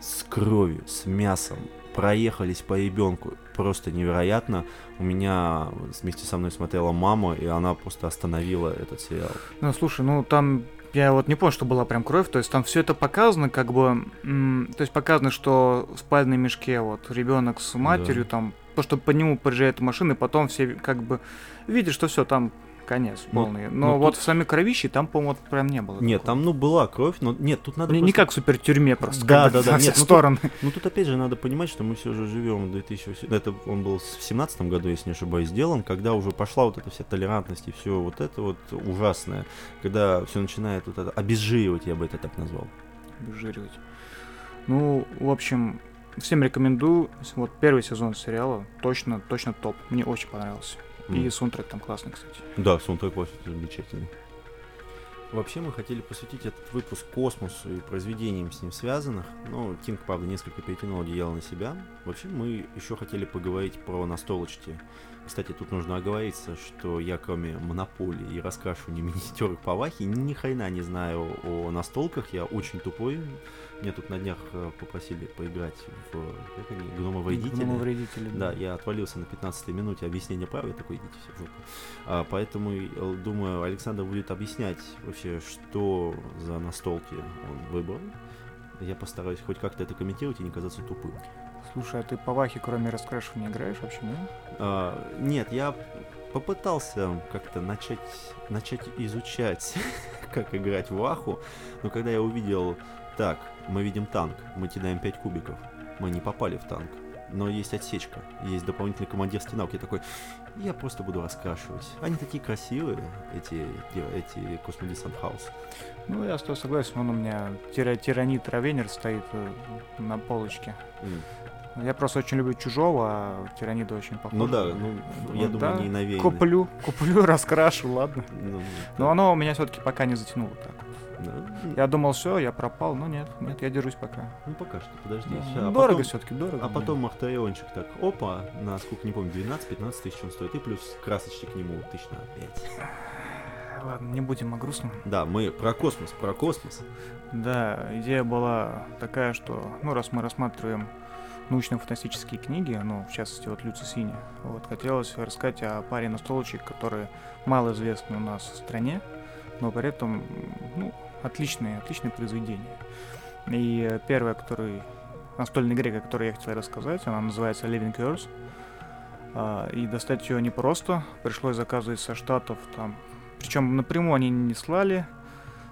с кровью, с мясом, проехались по ребенку. Просто невероятно. У меня вместе со мной смотрела мама, и она просто остановила этот сериал. Ну, слушай, ну там я вот не понял, что была прям кровь, то есть там все это показано, как бы, то есть показано, что в спальной мешке вот ребенок с матерью, там, то, что по нему приезжает машина, и потом все как бы видят, что все там конец Ну, полный. Но ну, вот тут- в самой кровище там, по-моему, вот прям не было. Нет, такого. там, ну, была кровь, но нет, тут надо не, не просто- как в супер тюрьме просто. Да, да, да, (laughs) нет, ну, тут- стороны. Ну, тут опять же надо понимать, что мы все же живем в 2000... Это он был в семнадцатом году, если не ошибаюсь, сделан, когда уже пошла вот эта вся толерантность и все вот это вот ужасное, когда все начинает вот это обезжиривать, я бы это так назвал. обезжиривать. Ну, в общем, всем рекомендую. Вот первый сезон сериала точно, точно топ. Мне очень понравился. И М. саундтрек там классный, кстати. Да, саундтрек вообще замечательный. Вообще мы хотели посвятить этот выпуск космосу и произведениям с ним связанных. Но Кинг, правда, несколько перетянул одеяло на себя. Вообще мы еще хотели поговорить про настолочки. Кстати, тут нужно оговориться, что я кроме монополии и раскрашивания миниатюрок по Вахе ни хрена не знаю о настолках. Я очень тупой. Меня тут на днях э, попросили поиграть в как они, гномовредителя. Гномовредители, Да, я отвалился на 15 минуте объяснения прав, я такой, идите все в жопу. А, поэтому, э, думаю, Александр будет объяснять вообще, что за настолки он выбрал. Я постараюсь хоть как-то это комментировать и не казаться тупым. Слушай, а ты по Вахе кроме раскрашивания играешь вообще, нет? А, нет, я попытался как-то начать, начать изучать, (laughs) как играть в Ваху, но когда я увидел, так, мы видим танк, мы кидаем 5 кубиков, мы не попали в танк, но есть отсечка, есть дополнительный командир стенок, я такой, я просто буду раскрашивать. Они такие красивые, эти, эти Космодесант Хаус. Ну, я с тобой согласен, он у меня тира- тиранит Равенер стоит э, на полочке. М. Я просто очень люблю чужого, а тиранида очень похож. Ну да, ну, я Вот думаю, да, они навеяны. Куплю, куплю, (laughs) раскрашу, ладно. Ну, Но да, оно меня все-таки пока не затянуло так. да. Я думал, все, я пропал, но нет, нет, я держусь пока. Ну пока что, подожди. Ща, а дорого все-таки, дорого. А потом Махтариончик так, опа, на сколько, не помню, 12-15 тысяч он стоит, и плюс красочки к нему тысяч на 5. (sighs) Ладно, не будем о грустном. Да, мы про космос, про космос. Да, идея была такая, что, ну, раз мы рассматриваем научно-фантастические книги, ну, в частности, вот Люци Синя, вот, хотелось рассказать о паре настолочек, которые мало известны у нас в стране, но при этом, ну, отличные, отличные произведения. И первое, который, настольная игре, о которой я хотел рассказать, она называется Living Curse. А, И достать ее непросто, пришлось заказывать со штатов там. Причем напрямую они не слали,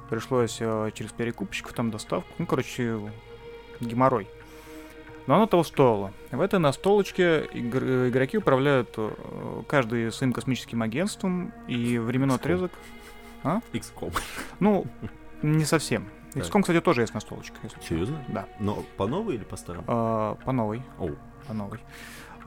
пришлось э, через перекупщиков там доставку. Ну, короче, геморрой. Но оно того стоило. В этой настолочке игр- игроки управляют э, каждый своим космическим агентством и временной отрезок. XCOM. Ну, не совсем. XCOM, кстати, тоже есть настолочка. Серьезно? Да. Но по новой или по старому? А, по новой. Оу. По новой.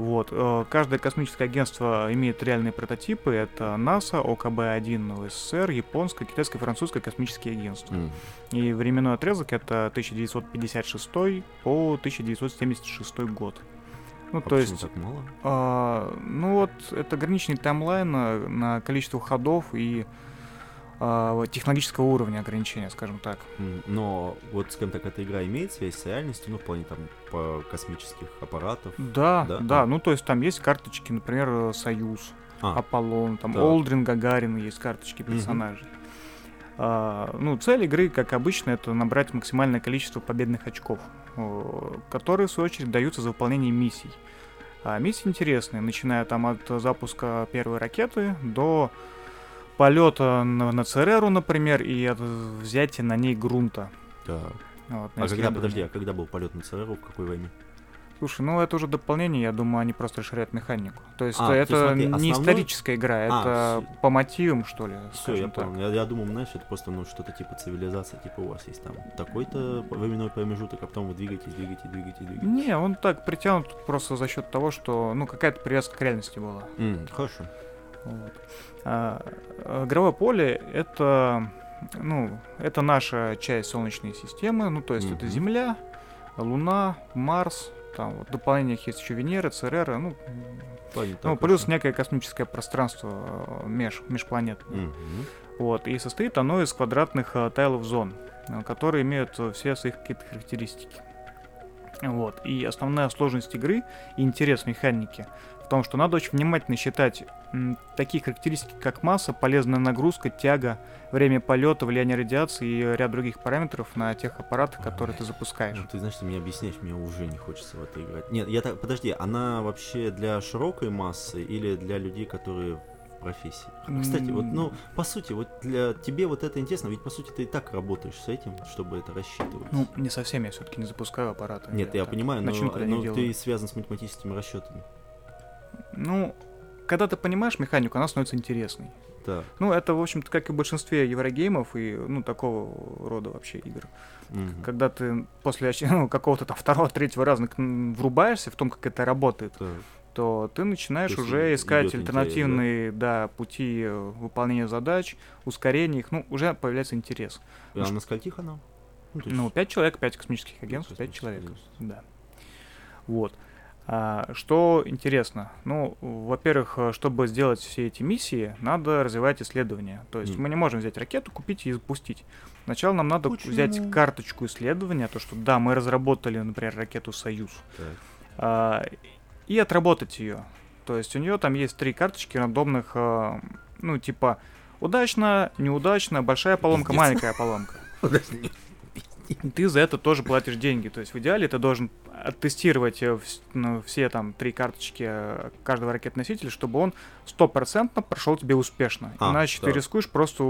Вот. Э, каждое космическое агентство имеет реальные прототипы. Это НАСА, ОКБ-1 СССР, японское, китайское, французское космические агентства. Mm. И временной отрезок это 1956 по 1976 год. Ну, А то есть, так мало? а, ну вот, это граничный таймлайн на, на количество ходов и а, технологического уровня ограничения, скажем так. Но вот, скажем так, эта игра имеет связь с реальностью, ну, в плане там по космических аппаратов. Да, Да? да, А. ну то есть там есть карточки, например, э, Союз, А, Аполлон, там Так. Олдрин, Гагарин, есть карточки персонажей. А, ну, цель игры, как обычно, это набрать максимальное количество победных очков, которые, в свою очередь, даются за выполнение миссий. А миссии интересные, начиная там от запуска первой ракеты до полета на, на Цереру, например, и от взятия на ней грунта. так. Вот, А когда, подожди, а когда был полет на ЦРУ, в какой войне? Слушай, ну это уже дополнение, я думаю, они просто расширяют механику. То есть А, это смотри, не основной- историческая игра, А, это всё. по мотивам, что ли, Все, я так. понял. Я, я думал, знаешь, это просто ну что-то типа цивилизация, типа у вас есть там такой-то временной промежуток, а потом вы двигаетесь, двигаетесь, двигаетесь, двигаетесь. Не, он так притянут просто за счет того, что, ну, какая-то привязка к реальности была. М, хорошо. Вот. А, а, игровое поле — это, ну, это наша часть Солнечной системы, ну, то есть это Мгм. Земля, Луна, Марс, там вот в дополнениях есть еще Венера, Церера, ну, Ладно, ну плюс некое космическое пространство э, меж, межпланетное. Мгм. Вот, и состоит оно из квадратных э, тайлов зон, э, которые имеют э, все свои какие-то характеристики. Вот, и основная сложность игры и интерес механики в том, что надо очень внимательно считать такие характеристики, как масса, полезная нагрузка, тяга, время полета, влияние радиации и ряд других параметров на тех аппаратах, которые ты запускаешь. Ну, ты знаешь, ты мне объясняешь, мне уже не хочется в это играть. Нет, я так, подожди, она вообще для широкой массы или для людей, которые профессии? Кстати, вот, ну, по сути, вот для тебе вот это интересно, ведь по сути ты и так работаешь с этим, чтобы это рассчитывать. Ну, не совсем, я все-таки не запускаю аппараты. Нет, я так понимаю, но, я но делаю. ты связан с математическими расчетами. Ну, когда ты понимаешь механику, она становится интересной. Так. Ну, это, в общем-то, как и в большинстве еврогеймов и, ну, такого рода вообще игр. мгм. Когда ты после (laughs) ну, какого-то там второго, третьего раза врубаешься в том, как это работает, Так. То ты начинаешь То уже искать идёт интерес, альтернативные, да? пути э, выполнения задач, ускорения их, ну, уже появляется интерес. А на скольких она? Ну, Ну, пять человек, пять космических агентств, пять человек. агентств. Да. Вот. А, что интересно? Ну, во-первых, э, чтобы сделать все эти миссии, надо развивать исследования. То есть Мгм. мы не можем взять ракету, купить и запустить. Сначала нам надо Почему? взять карточку исследования, то что да, мы разработали, например, ракету Союз, Так. а, и отработать ее. То есть у нее там есть три карточки рандомных, а, ну, типа удачно, неудачно, большая поломка, Пиздец. маленькая поломка. (laughs) Подожди. И ты за это тоже платишь деньги. То есть в идеале ты должен оттестировать э, ну, все там три карточки э, каждого ракет-носителя, чтобы он стопроцентно прошел тебе успешно. А, Иначе ты так. рискуешь просто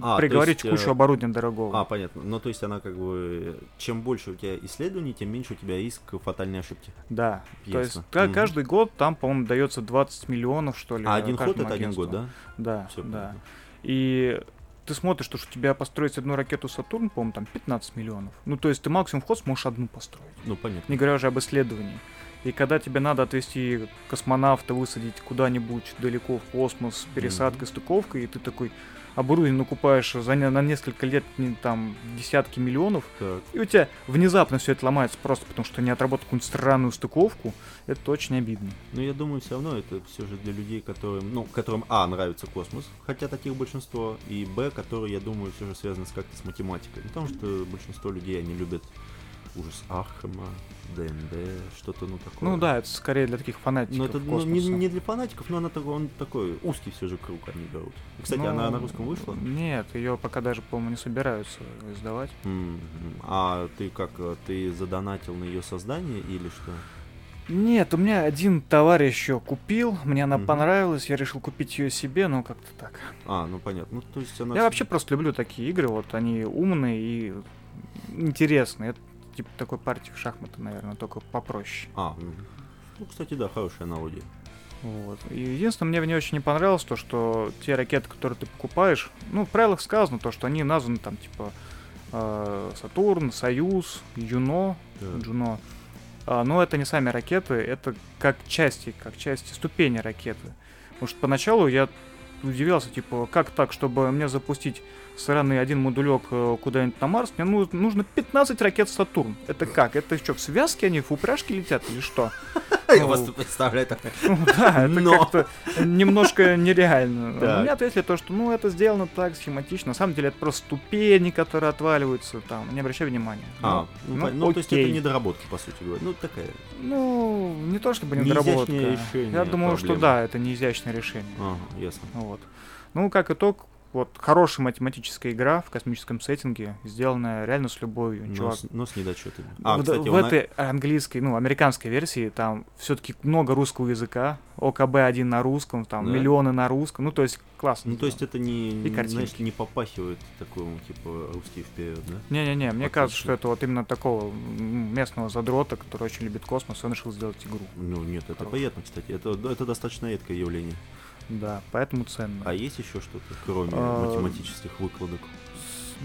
А, приговорить есть, кучу э, оборудования дорогого. А, понятно. Ну, то есть она как бы... Чем больше у тебя исследований, тем меньше у тебя риск фатальной ошибки. Да. То есть Ясно. Мгм. каждый год там, по-моему, дается 20 миллионов, что ли. А один ход это один год, да? Да, Все да. И ты смотришь, что у тебя построить одну ракету Сатурн, по-моему, там 15 миллионов. Ну, то есть ты максимум в ход сможешь одну построить. Ну, понятно. Не говоря уже об исследовании. И когда тебе надо отвезти космонавта, высадить куда-нибудь далеко в космос пересадкой, стыковкой, и ты такой оборудование накупаешь за на несколько лет не, там десятки миллионов, Так. и у тебя внезапно все это ломается просто потому, что не отработал какую-нибудь странную стыковку, это очень обидно. Но я думаю, все равно это все же для людей, которым, ну, которым, а, нравится космос, хотя таких большинство, и, б, которые, я думаю, все же связаны с как-то с математикой. Потому что большинство людей, они любят ужас Архема, ДНД, что-то, ну, такое. Ну да, это скорее для таких фанатиков Но это ну, не, не для фанатиков, но она такой, он такой узкий все же круг они берут. Кстати, Ну, она на русском вышла? Нет, ее пока даже, по-моему, не собираются издавать. М, А ты как, ты задонатил на ее создание или что? Нет, у меня один товарищ ее купил, мне она Мгм. понравилась, я решил купить ее себе, но как-то так. А, ну понятно. Ну, то есть она... Я вообще просто люблю такие игры, вот они умные и интересные. Это типа такой партии в шахматы, наверное, только попроще. А, ну, кстати, да, хорошая аналогия. Вот. И единственное, мне в ней очень не понравилось то, что те ракеты, которые ты покупаешь, ну, в правилах сказано то, что они названы там, типа, э, Сатурн, Союз, Юно, Да. Джуно. А, но это не сами ракеты, это как части, как части ступени ракеты. Потому что поначалу я удивился, типа, как так, чтобы мне запустить сраный один модулек э, куда-нибудь на Марс, мне ну- нужно 15 ракет Сатурн. Это как? Это что, в связке они, в упряжке летят или что? (laughs) Я Ну, просто представляю такое. (laughs) Ну да, это как-то немножко нереально. Так. Мне ответили то, что ну это сделано так схематично. На самом деле это просто ступени, которые отваливаются там. Не обращай внимания. А, ну, то есть это окей. недоработка, по сути говоря. Ну, такая. Ну, не то чтобы Неизящное недоработка. Я думаю, что да, это не изящное решение. Ага, ясно. Вот. Ну, как итог, вот хорошая математическая игра в космическом сеттинге, сделанная реально с любовью. Но Чувак, с, но с недочетами. А, в, кстати, в он- этой английской, ну, американской версии там все-таки много русского языка, ОКБ-1 на русском, там Да. миллионы на русском, ну, то есть классно. Ну, то есть это не, И картинки. знаешь, не попахивает такому, типа, русский вперед, да? Не-не-не, мне Отлично. кажется, что это вот именно такого местного задрота, который очень любит космос, он решил сделать игру. Ну, нет, это Хорошо. понятно, кстати. Это, это достаточно редкое явление. Да, поэтому ценно. А есть еще что-то, кроме А, математических выкладок?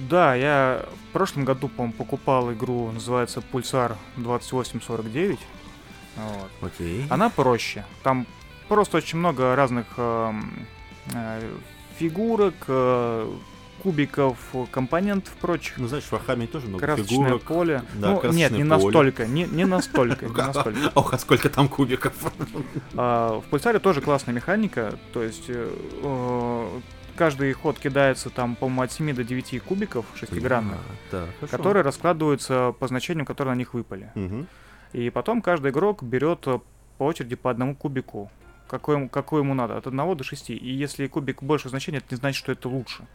Да, я в прошлом году, по-моему, покупал игру, называется Pulsar 2849. Вот. Окей. Она проще. Там просто очень много разных эм, э, фигурок, э, кубиков, компонентов прочих. Ну, знаешь, в Warhammer е тоже много красочное фигурок. поле. Да, ну, нет, не поле. настолько, не, не настолько, не (laughs) настолько. Ох, а сколько там кубиков? А, в Пульсаре тоже классная механика, то есть э, э, каждый ход кидается там, по-моему, от 7 до 9 кубиков шестигранных, А, Так, хорошо. которые раскладываются по значениям, которые на них выпали. Мгм. И потом каждый игрок берет э, по очереди по одному кубику, какой, ему- какой ему надо, от 1 до 6. И если кубик больше значения, это не значит, что это лучше.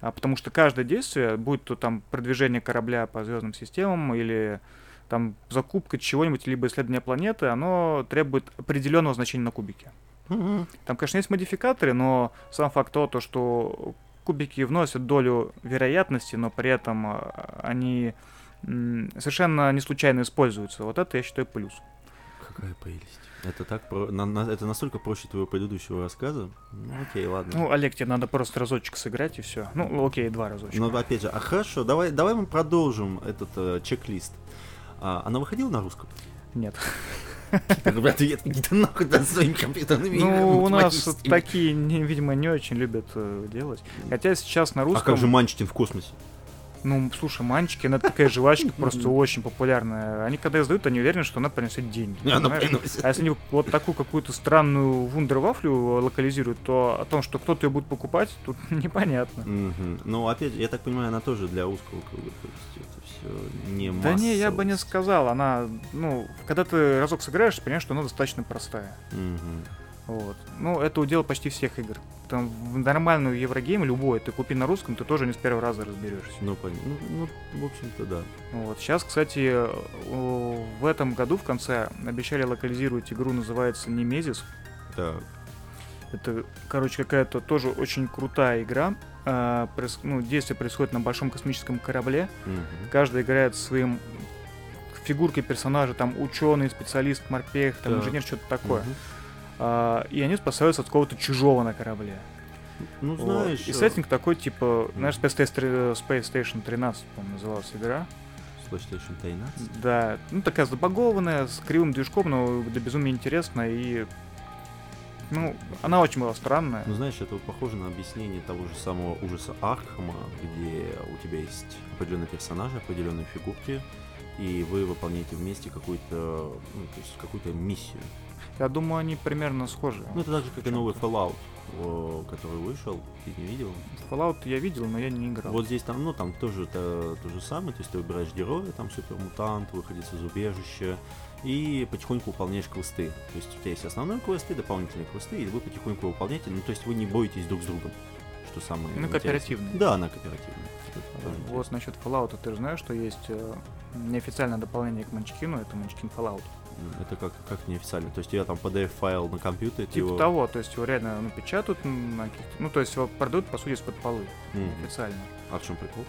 А потому что каждое действие, будь то там продвижение корабля по звездным системам или там закупка чего-нибудь, либо исследование планеты, оно требует определенного значения на кубике. Там, конечно, есть модификаторы, но сам факт того, то, что кубики вносят долю вероятности, но при этом а, они совершенно не случайно используются. Вот это я считаю плюс. Какая прелесть. Это так про... на- на- это настолько проще твоего предыдущего рассказа. Ну, окей, ладно. Ну, Олег, тебе надо просто разочек сыграть и все. Ну, окей, два разочка. Но опять же, а хорошо, давай, давай мы продолжим этот э, чек-лист. А, она выходила на русском? Нет. Ребята, идите нахуй да, своими компьютерными Ну, у нас такие, видимо, не очень любят э, делать. Хотя сейчас на А русском... как же Манчтин в космосе? Ну, слушай, манчики, она такая жвачка просто (laughs) очень популярная. Они когда издают, они уверены, что она принесет деньги. А если они вот такую какую-то странную вундервафлю локализируют, то о том, что кто-то ее будет покупать, тут (laughs) непонятно. Ну, опять же, я так понимаю, она тоже для узкого круга, то есть это все не Да не, я бы не сказал. Она, ну, когда ты разок сыграешь, понимаешь, что она достаточно простая. Вот. Ну, это удел почти всех игр. Там в нормальную Еврогейм любой, ты купи на русском, ты тоже не с первого раза разберешься. Ну, понятно. Ну, ну, в общем-то, да. Вот. Сейчас, кстати, в этом году в конце обещали локализировать игру, называется Немезис. Так. Это, короче, какая-то тоже очень крутая игра. А, проис- ну, действие происходит на большом космическом корабле. Мгм. Каждый играет своим фигуркой персонажа, там ученый, специалист, морпех, там Так. инженер, что-то такое. Мгм. А, и они спасаются от какого-то чужого на корабле. Ну, Вот. знаешь... И э, сеттинг такой, типа, знаешь, Space, Station три- Space Station 13, по-моему, называлась игра. PlayStation 13? Да, ну такая забагованная, с кривым движком, но до безумия интересная и... Ну, она очень была странная. Ну, знаешь, это вот похоже на объяснение того же самого ужаса Архама, где у тебя есть определенные персонажи, определенные фигурки, и вы выполняете вместе какую-то, ну, то есть какую-то миссию. Я думаю, они примерно схожи. Ну, это так же, как и новый Fallout, о, который вышел, ты не видел? Fallout я видел, но я не играл. Вот здесь там, ну, там тоже это то же самое, то есть ты выбираешь героя, там супермутант, выходит из убежища, и потихоньку выполняешь квесты. То есть у тебя есть основной квест и дополнительные квесты, и вы потихоньку выполняете, ну, то есть вы не боитесь друг с другом, что самое Ну, интересное. кооперативный. Да, она кооперативная. Это тоже Вот насчет Fallout, ты же знаешь, что есть э, неофициальное дополнение к Манчкину, это Манчкин Fallout. Это как, как неофициально. То есть тебя там PDF-файл на компьютере, Типа его... того, то есть его реально напечатают на каких-то... Ну, то есть его продают, по сути, из-под полы, М, официально. А в чем прикол?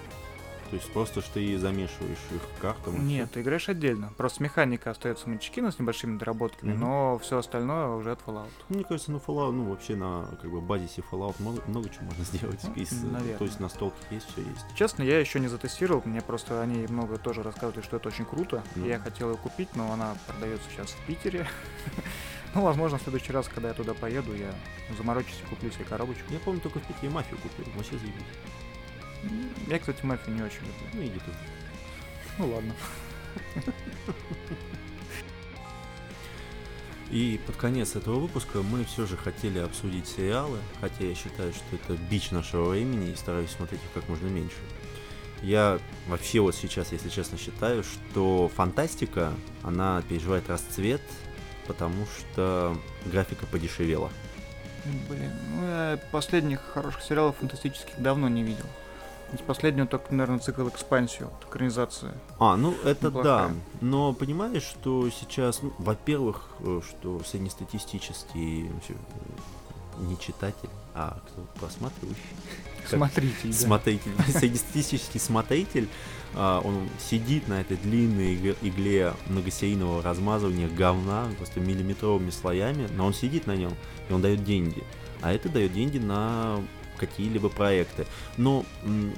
То есть просто что ты замешиваешь их картам? Нет, ты играешь отдельно. Просто механика остается Мачкина с небольшими доработками, Мгм. но все остальное уже от Fallout. всё? Мне кажется, на Fallout, ну вообще на как бы базисе Fallout много, много чего можно (laughs) сделать. Ну, Из- наверное. то есть настолки есть, все есть. Честно, я еще не затестировал, мне просто они много тоже рассказывали, что это очень круто. Ну. Я хотел ее купить, но она продается сейчас в Питере. (laughs) Ну, возможно, в следующий раз, когда я туда поеду, я заморочусь и куплю себе коробочку. Я помню, только в Питере мафию купил. Вообще заебись. Я, кстати, мафию не очень люблю. Ну иди ты. Ну ладно. И под конец этого выпуска мы все же хотели обсудить сериалы, хотя я считаю, что это бич нашего времени и стараюсь смотреть их как можно меньше. Я вообще вот сейчас, если честно, считаю, что фантастика, она переживает расцвет, потому что графика подешевела. Блин, ну я последних хороших сериалов фантастических давно не видел. Из последнего только, наверное, цикл экспансию, вот, экранизация. А, ну это Неплохая. да. Но понимаешь, что сейчас, ну, во-первых, э, что среднестатистический вообще, э, не читатель, а кто просматривающий, (laughs) Как- Смотрите, да. смотритель, (laughs) среднестатистический смотритель, а, он сидит на этой длинной игле многосерийного размазывания говна просто миллиметровыми слоями, но он сидит на нем, и он дает деньги. А это дает деньги на какие-либо проекты. Но,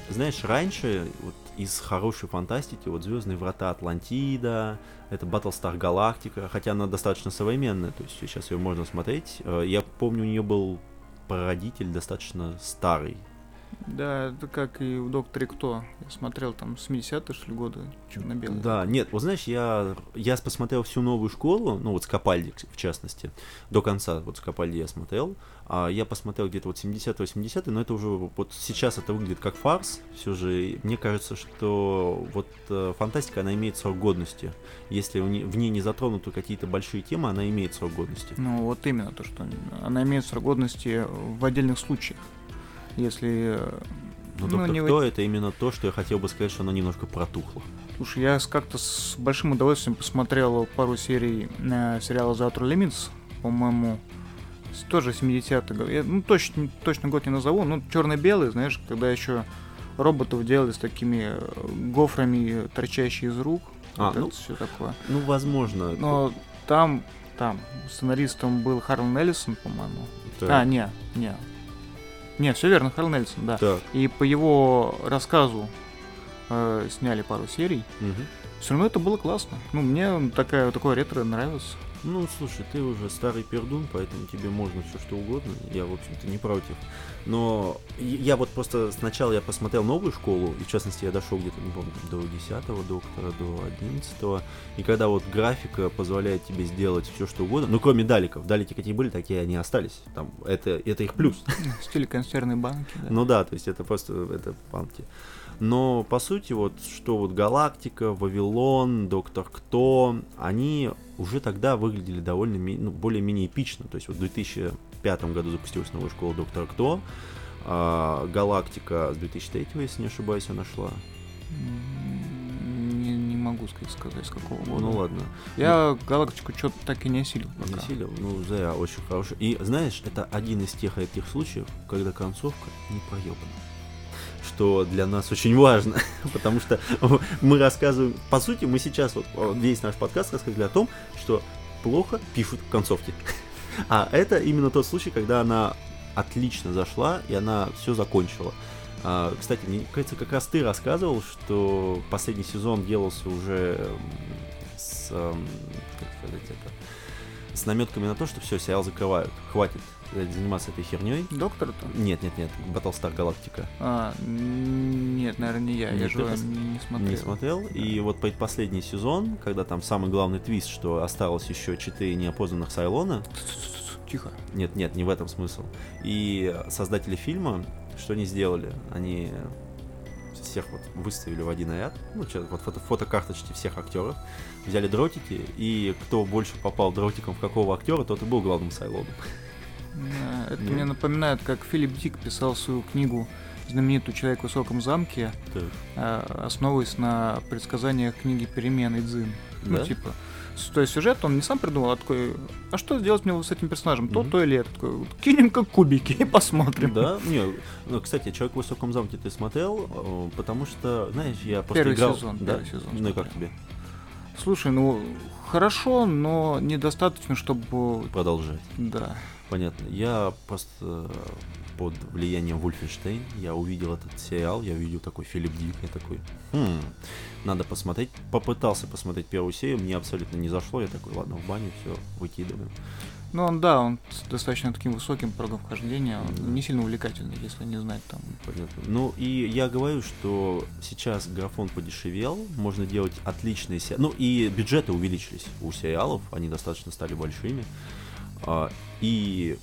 знаешь, раньше вот из хорошей фантастики, вот Звездные врата Атлантида, это Battlestar Galactica, хотя она достаточно современная, то есть сейчас ее можно смотреть. Э, Я помню, у нее был прародитель достаточно старый, Да, это как и в Докторе Кто. Я смотрел там 70-е, что ли, годы, черно-белые. Да, нет, вот знаешь, я, я посмотрел всю новую школу, ну вот Скопальди, в частности, до конца вот Скопальди я смотрел, а я посмотрел где-то вот 70-80, но это уже вот сейчас это выглядит как фарс, все же мне кажется, что вот э, фантастика, она имеет срок годности, если в ней, в ней не затронуты какие-то большие темы, она имеет срок годности. Ну, вот именно то, что она имеет срок годности в отдельных случаях. Если... э, Но ну, доктор не Кто это именно то, что я хотел бы сказать, что она немножко протухла. Слушай, я как-то с большим удовольствием посмотрел пару серий э, сериала Outer Limits, по-моему, тоже 70-х годов. Я, ну, точно, точно год не назову, ну, черно-белый, знаешь, когда еще роботов делали с такими э, гофрами, торчащие из рук. А, вот ну, все такое. Ну, возможно. Но там, там, сценаристом был Харлан Эллисон, по-моему. так, А, не, не. Не, все верно, Харлан Эллисон, да. так, И по его рассказу э, сняли пару серий. мгм. Все равно это было классно. Ну, мне такая, такое ретро нравилось. Ну, слушай, ты уже старый пердун, поэтому тебе можно все что угодно. Я, в общем-то, не против. Но я вот просто сначала я посмотрел новую школу, и в частности я дошел где-то, не помню, до 10 доктора, до 11 И когда вот графика позволяет тебе сделать все что угодно, ну кроме даликов, далики какие были, такие они остались. Там, это, это их плюс. В стиле консервной банки. Да. Ну да, то есть это просто это панки. Но по сути вот что вот Галактика, Вавилон, Доктор Кто, они уже тогда выглядели довольно ну, более-менее эпично. То есть вот в 2005 году запустилась новая школа Доктора Кто, а, Галактика с 2003, если не ошибаюсь, она шла. Не, не могу сказать, с какого года. Ну ладно, Я галактику что-то так и не осилил. не пока. силил, ну зря, очень хороший. И знаешь, это один из тех редких случаев, когда концовка не проебана. Что для нас очень важно, (laughs) потому что мы рассказываем, по сути, мы сейчас вот о, весь наш подкаст рассказали о том, что плохо пишут концовки. (laughs) А это именно тот случай, когда она отлично зашла и она все закончила. А, кстати, мне кажется, как раз ты рассказывал, что последний сезон делался уже с, как сказать это, с наметками на то, что все, сериал закрывают. Хватит э, заниматься этой херней. Доктор-то? Нет, нет, нет, Battlestar Galactica. А, нет, наверное, не я. Нет, я же пос- не, смотрел. Не смотрел. И вот предпоследний сезон, когда там самый главный твист, что осталось еще четыре неопознанных Сайлона. Тихо. Нет, нет, не в этом смысл. И создатели фильма, что они сделали? Они всех вот выставили в один ряд, ну, вот фото фотокарточки всех актеров, взяли дротики, и кто больше попал дротиком в какого актера, тот и был главным Сайлоном. Да, Это Нет. мне напоминает, как Филипп Дик писал свою книгу знаменитую «Человек в высоком замке», Так. а, основываясь на предсказаниях книги «Перемен» и «Дзин». Ну, Да? типа, С- То есть сюжет он не сам придумал, а такой, а что сделать мне с этим персонажем? То, Мгм. то или это. Такой, кинем как кубики и посмотрим. Да, не, ну, кстати, «Человек в высоком замке» ты смотрел, э, потому что, знаешь, я просто Первый играл... сезон, да? первый сезон Ну и как тебе? Слушай, ну хорошо, но недостаточно, чтобы. Продолжать. Да. Понятно. Я просто э, под влиянием Вульфенштейн, я увидел этот сериал, я увидел такой Филипп Дик, я такой, «Хм, надо посмотреть. Попытался посмотреть первую серию, мне абсолютно не зашло, я такой, ладно, в баню, все, выкидываем. Ну, он, да, он с достаточно таким высоким порогом вхождения, он Да. не сильно увлекательный, если не знать там. Понятно. Ну и я говорю, что сейчас графон подешевел, можно делать отличные сериалы. Ну и бюджеты увеличились у сериалов, они достаточно стали большими. А, И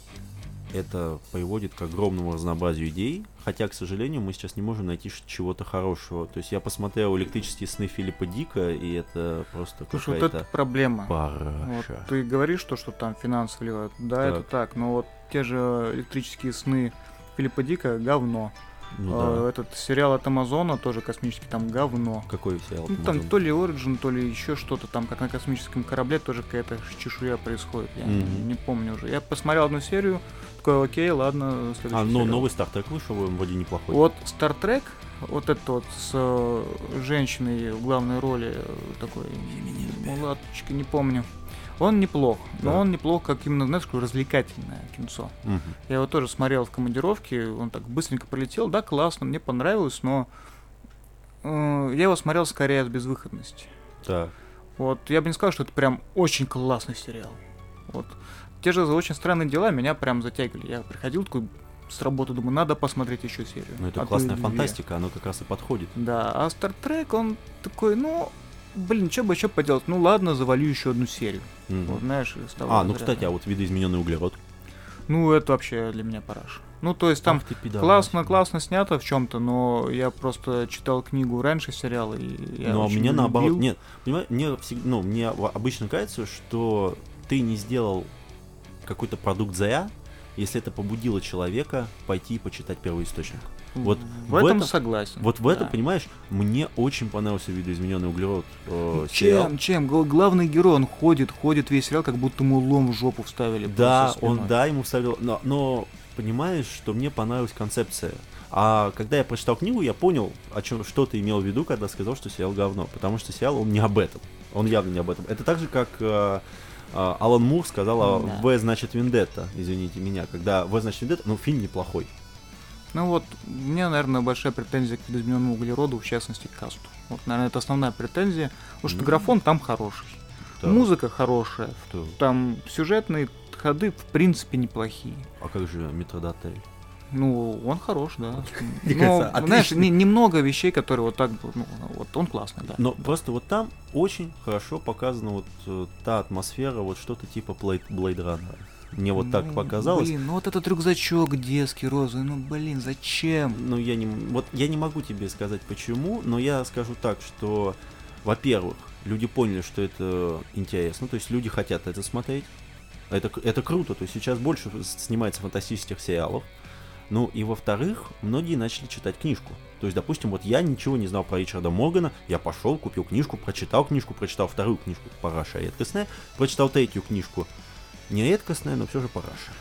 это приводит к огромному разнообразию идей, хотя, к сожалению, мы сейчас не можем найти чего-то хорошего. То есть я посмотрел «Электрические сны» Филиппа Дика, и это просто Слушай, вот какая-то это проблема. Вот параша. ты говоришь, что, что там финансы вливают. Да, Так. это так, но вот те же электрические сны Филиппа Дика говно. Ну А, да. Этот сериал от Амазона тоже космический, там говно. Какой сериал? Ну, там то ли Origin, то ли еще что-то там, как на космическом корабле, тоже какая-то чешуя происходит. Я Мгм. не помню уже. Я посмотрел одну серию, такой, окей, ладно, следующий А, ну сериал. новый Стартрек вышел, вроде неплохой. Вот Star Trek, вот этот вот с э, женщиной в главной роли, э, такой, мулаточка, не помню. Он неплох, но Да. он неплох, как именно, знаешь, такое развлекательное кинцо. Мгм. Я его тоже смотрел в командировке, он так быстренько полетел, да, классно, мне понравилось, но э, я его смотрел скорее от безвыходности. Так. Вот, я бы не сказал, что это прям очень классный сериал. Вот. Те же очень странные дела меня прям затягивали. Я приходил такой с работы, думаю, надо посмотреть еще серию. Ну это а то классная фантастика, оно как раз и подходит. Да, а Star Trek, он такой, ну, блин, что бы еще поделать? Ну ладно, завалю еще одну серию. Мгм. Вот, знаешь, из того А, ну разряда. кстати, а вот видоизмененный углерод. Ну, это вообще для меня параш. Ну, то есть там Ах ты пидорас. классно, классно снято в чем-то, но я просто читал книгу раньше сериала, и я очень меня его наоборот, нет, понимаешь, мне всегда, ну, мне обычно кажется, что ты не сделал какой-то продукт зря, если это побудило человека пойти и почитать первоисточник. Вот в, в этом, этом- согласен. Вот в этом, да. понимаешь, мне очень понравился видоизмененный углерод э, Ну, сериал. Чем, чем? Гла- Главный герой, он ходит, ходит весь сериал, как будто ему лом в жопу вставили. Да, он, да, ему вставил, но, но понимаешь, что мне понравилась концепция. А когда я прочитал книгу, я понял, о чем, что ты имел в виду, когда сказал, что сериал говно. Потому что сериал, он не об этом. Он явно не об этом. Это так же, как э, Алан Мур сказал, а, Да. В значит Вендетта, извините меня. Когда В значит Вендетта, ну, фильм неплохой. Ну вот, у меня, наверное, большая претензия к видоизмененному углероду, в частности, к касту. Вот, наверное, это основная претензия, потому что графон там хороший. Да. Музыка хорошая, Что? там сюжетные ходы, в принципе, неплохие. А как же Метродотель? Ну, он хорош, да. (laughs) Мне Но, кажется, знаешь, отличный. не- немного вещей, которые вот так, ну, вот он классный, да. Но просто вот там очень хорошо показана вот э, та атмосфера, вот что-то типа Blade, Blade Runner. Мне вот так Ну, показалось. Блин, ну вот этот рюкзачок детский, розовый, ну, блин, зачем? Ну, я не, вот я не могу тебе сказать почему, но я скажу так, что, во-первых, люди поняли, что это интересно, то есть люди хотят это смотреть. Это, это круто, то есть сейчас больше снимается фантастических сериалов. Ну и во-вторых, многие начали читать книжку. То есть, допустим, вот я ничего не знал про Ричарда Моргана, я пошел, купил книжку, прочитал книжку, прочитал вторую книжку «Параша редкостная», прочитал третью книжку, не редкостная, но все же «Параша».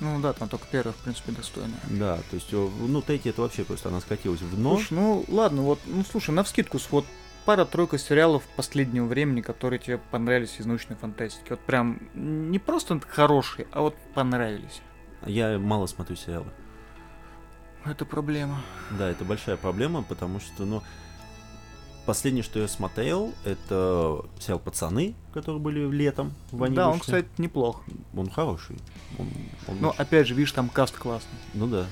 Ну да, там только первая, в принципе, достойная. Да, то есть, о, ну, третья это вообще просто она скатилась в дно. Слушай, ну ладно, вот, ну слушай, на вскидку, вот пара-тройка сериалов последнего времени, которые тебе понравились из научной фантастики. Вот прям не просто хорошие, а вот понравились. Я мало смотрю сериалы. Это проблема. Да, это большая проблема, потому что, ну, последнее, что я смотрел, это сериал «Пацаны», которые были летом в Ване да, он, кстати, неплох. Он хороший. Он, он Но очень- опять же, видишь, там каст классный. Ну да.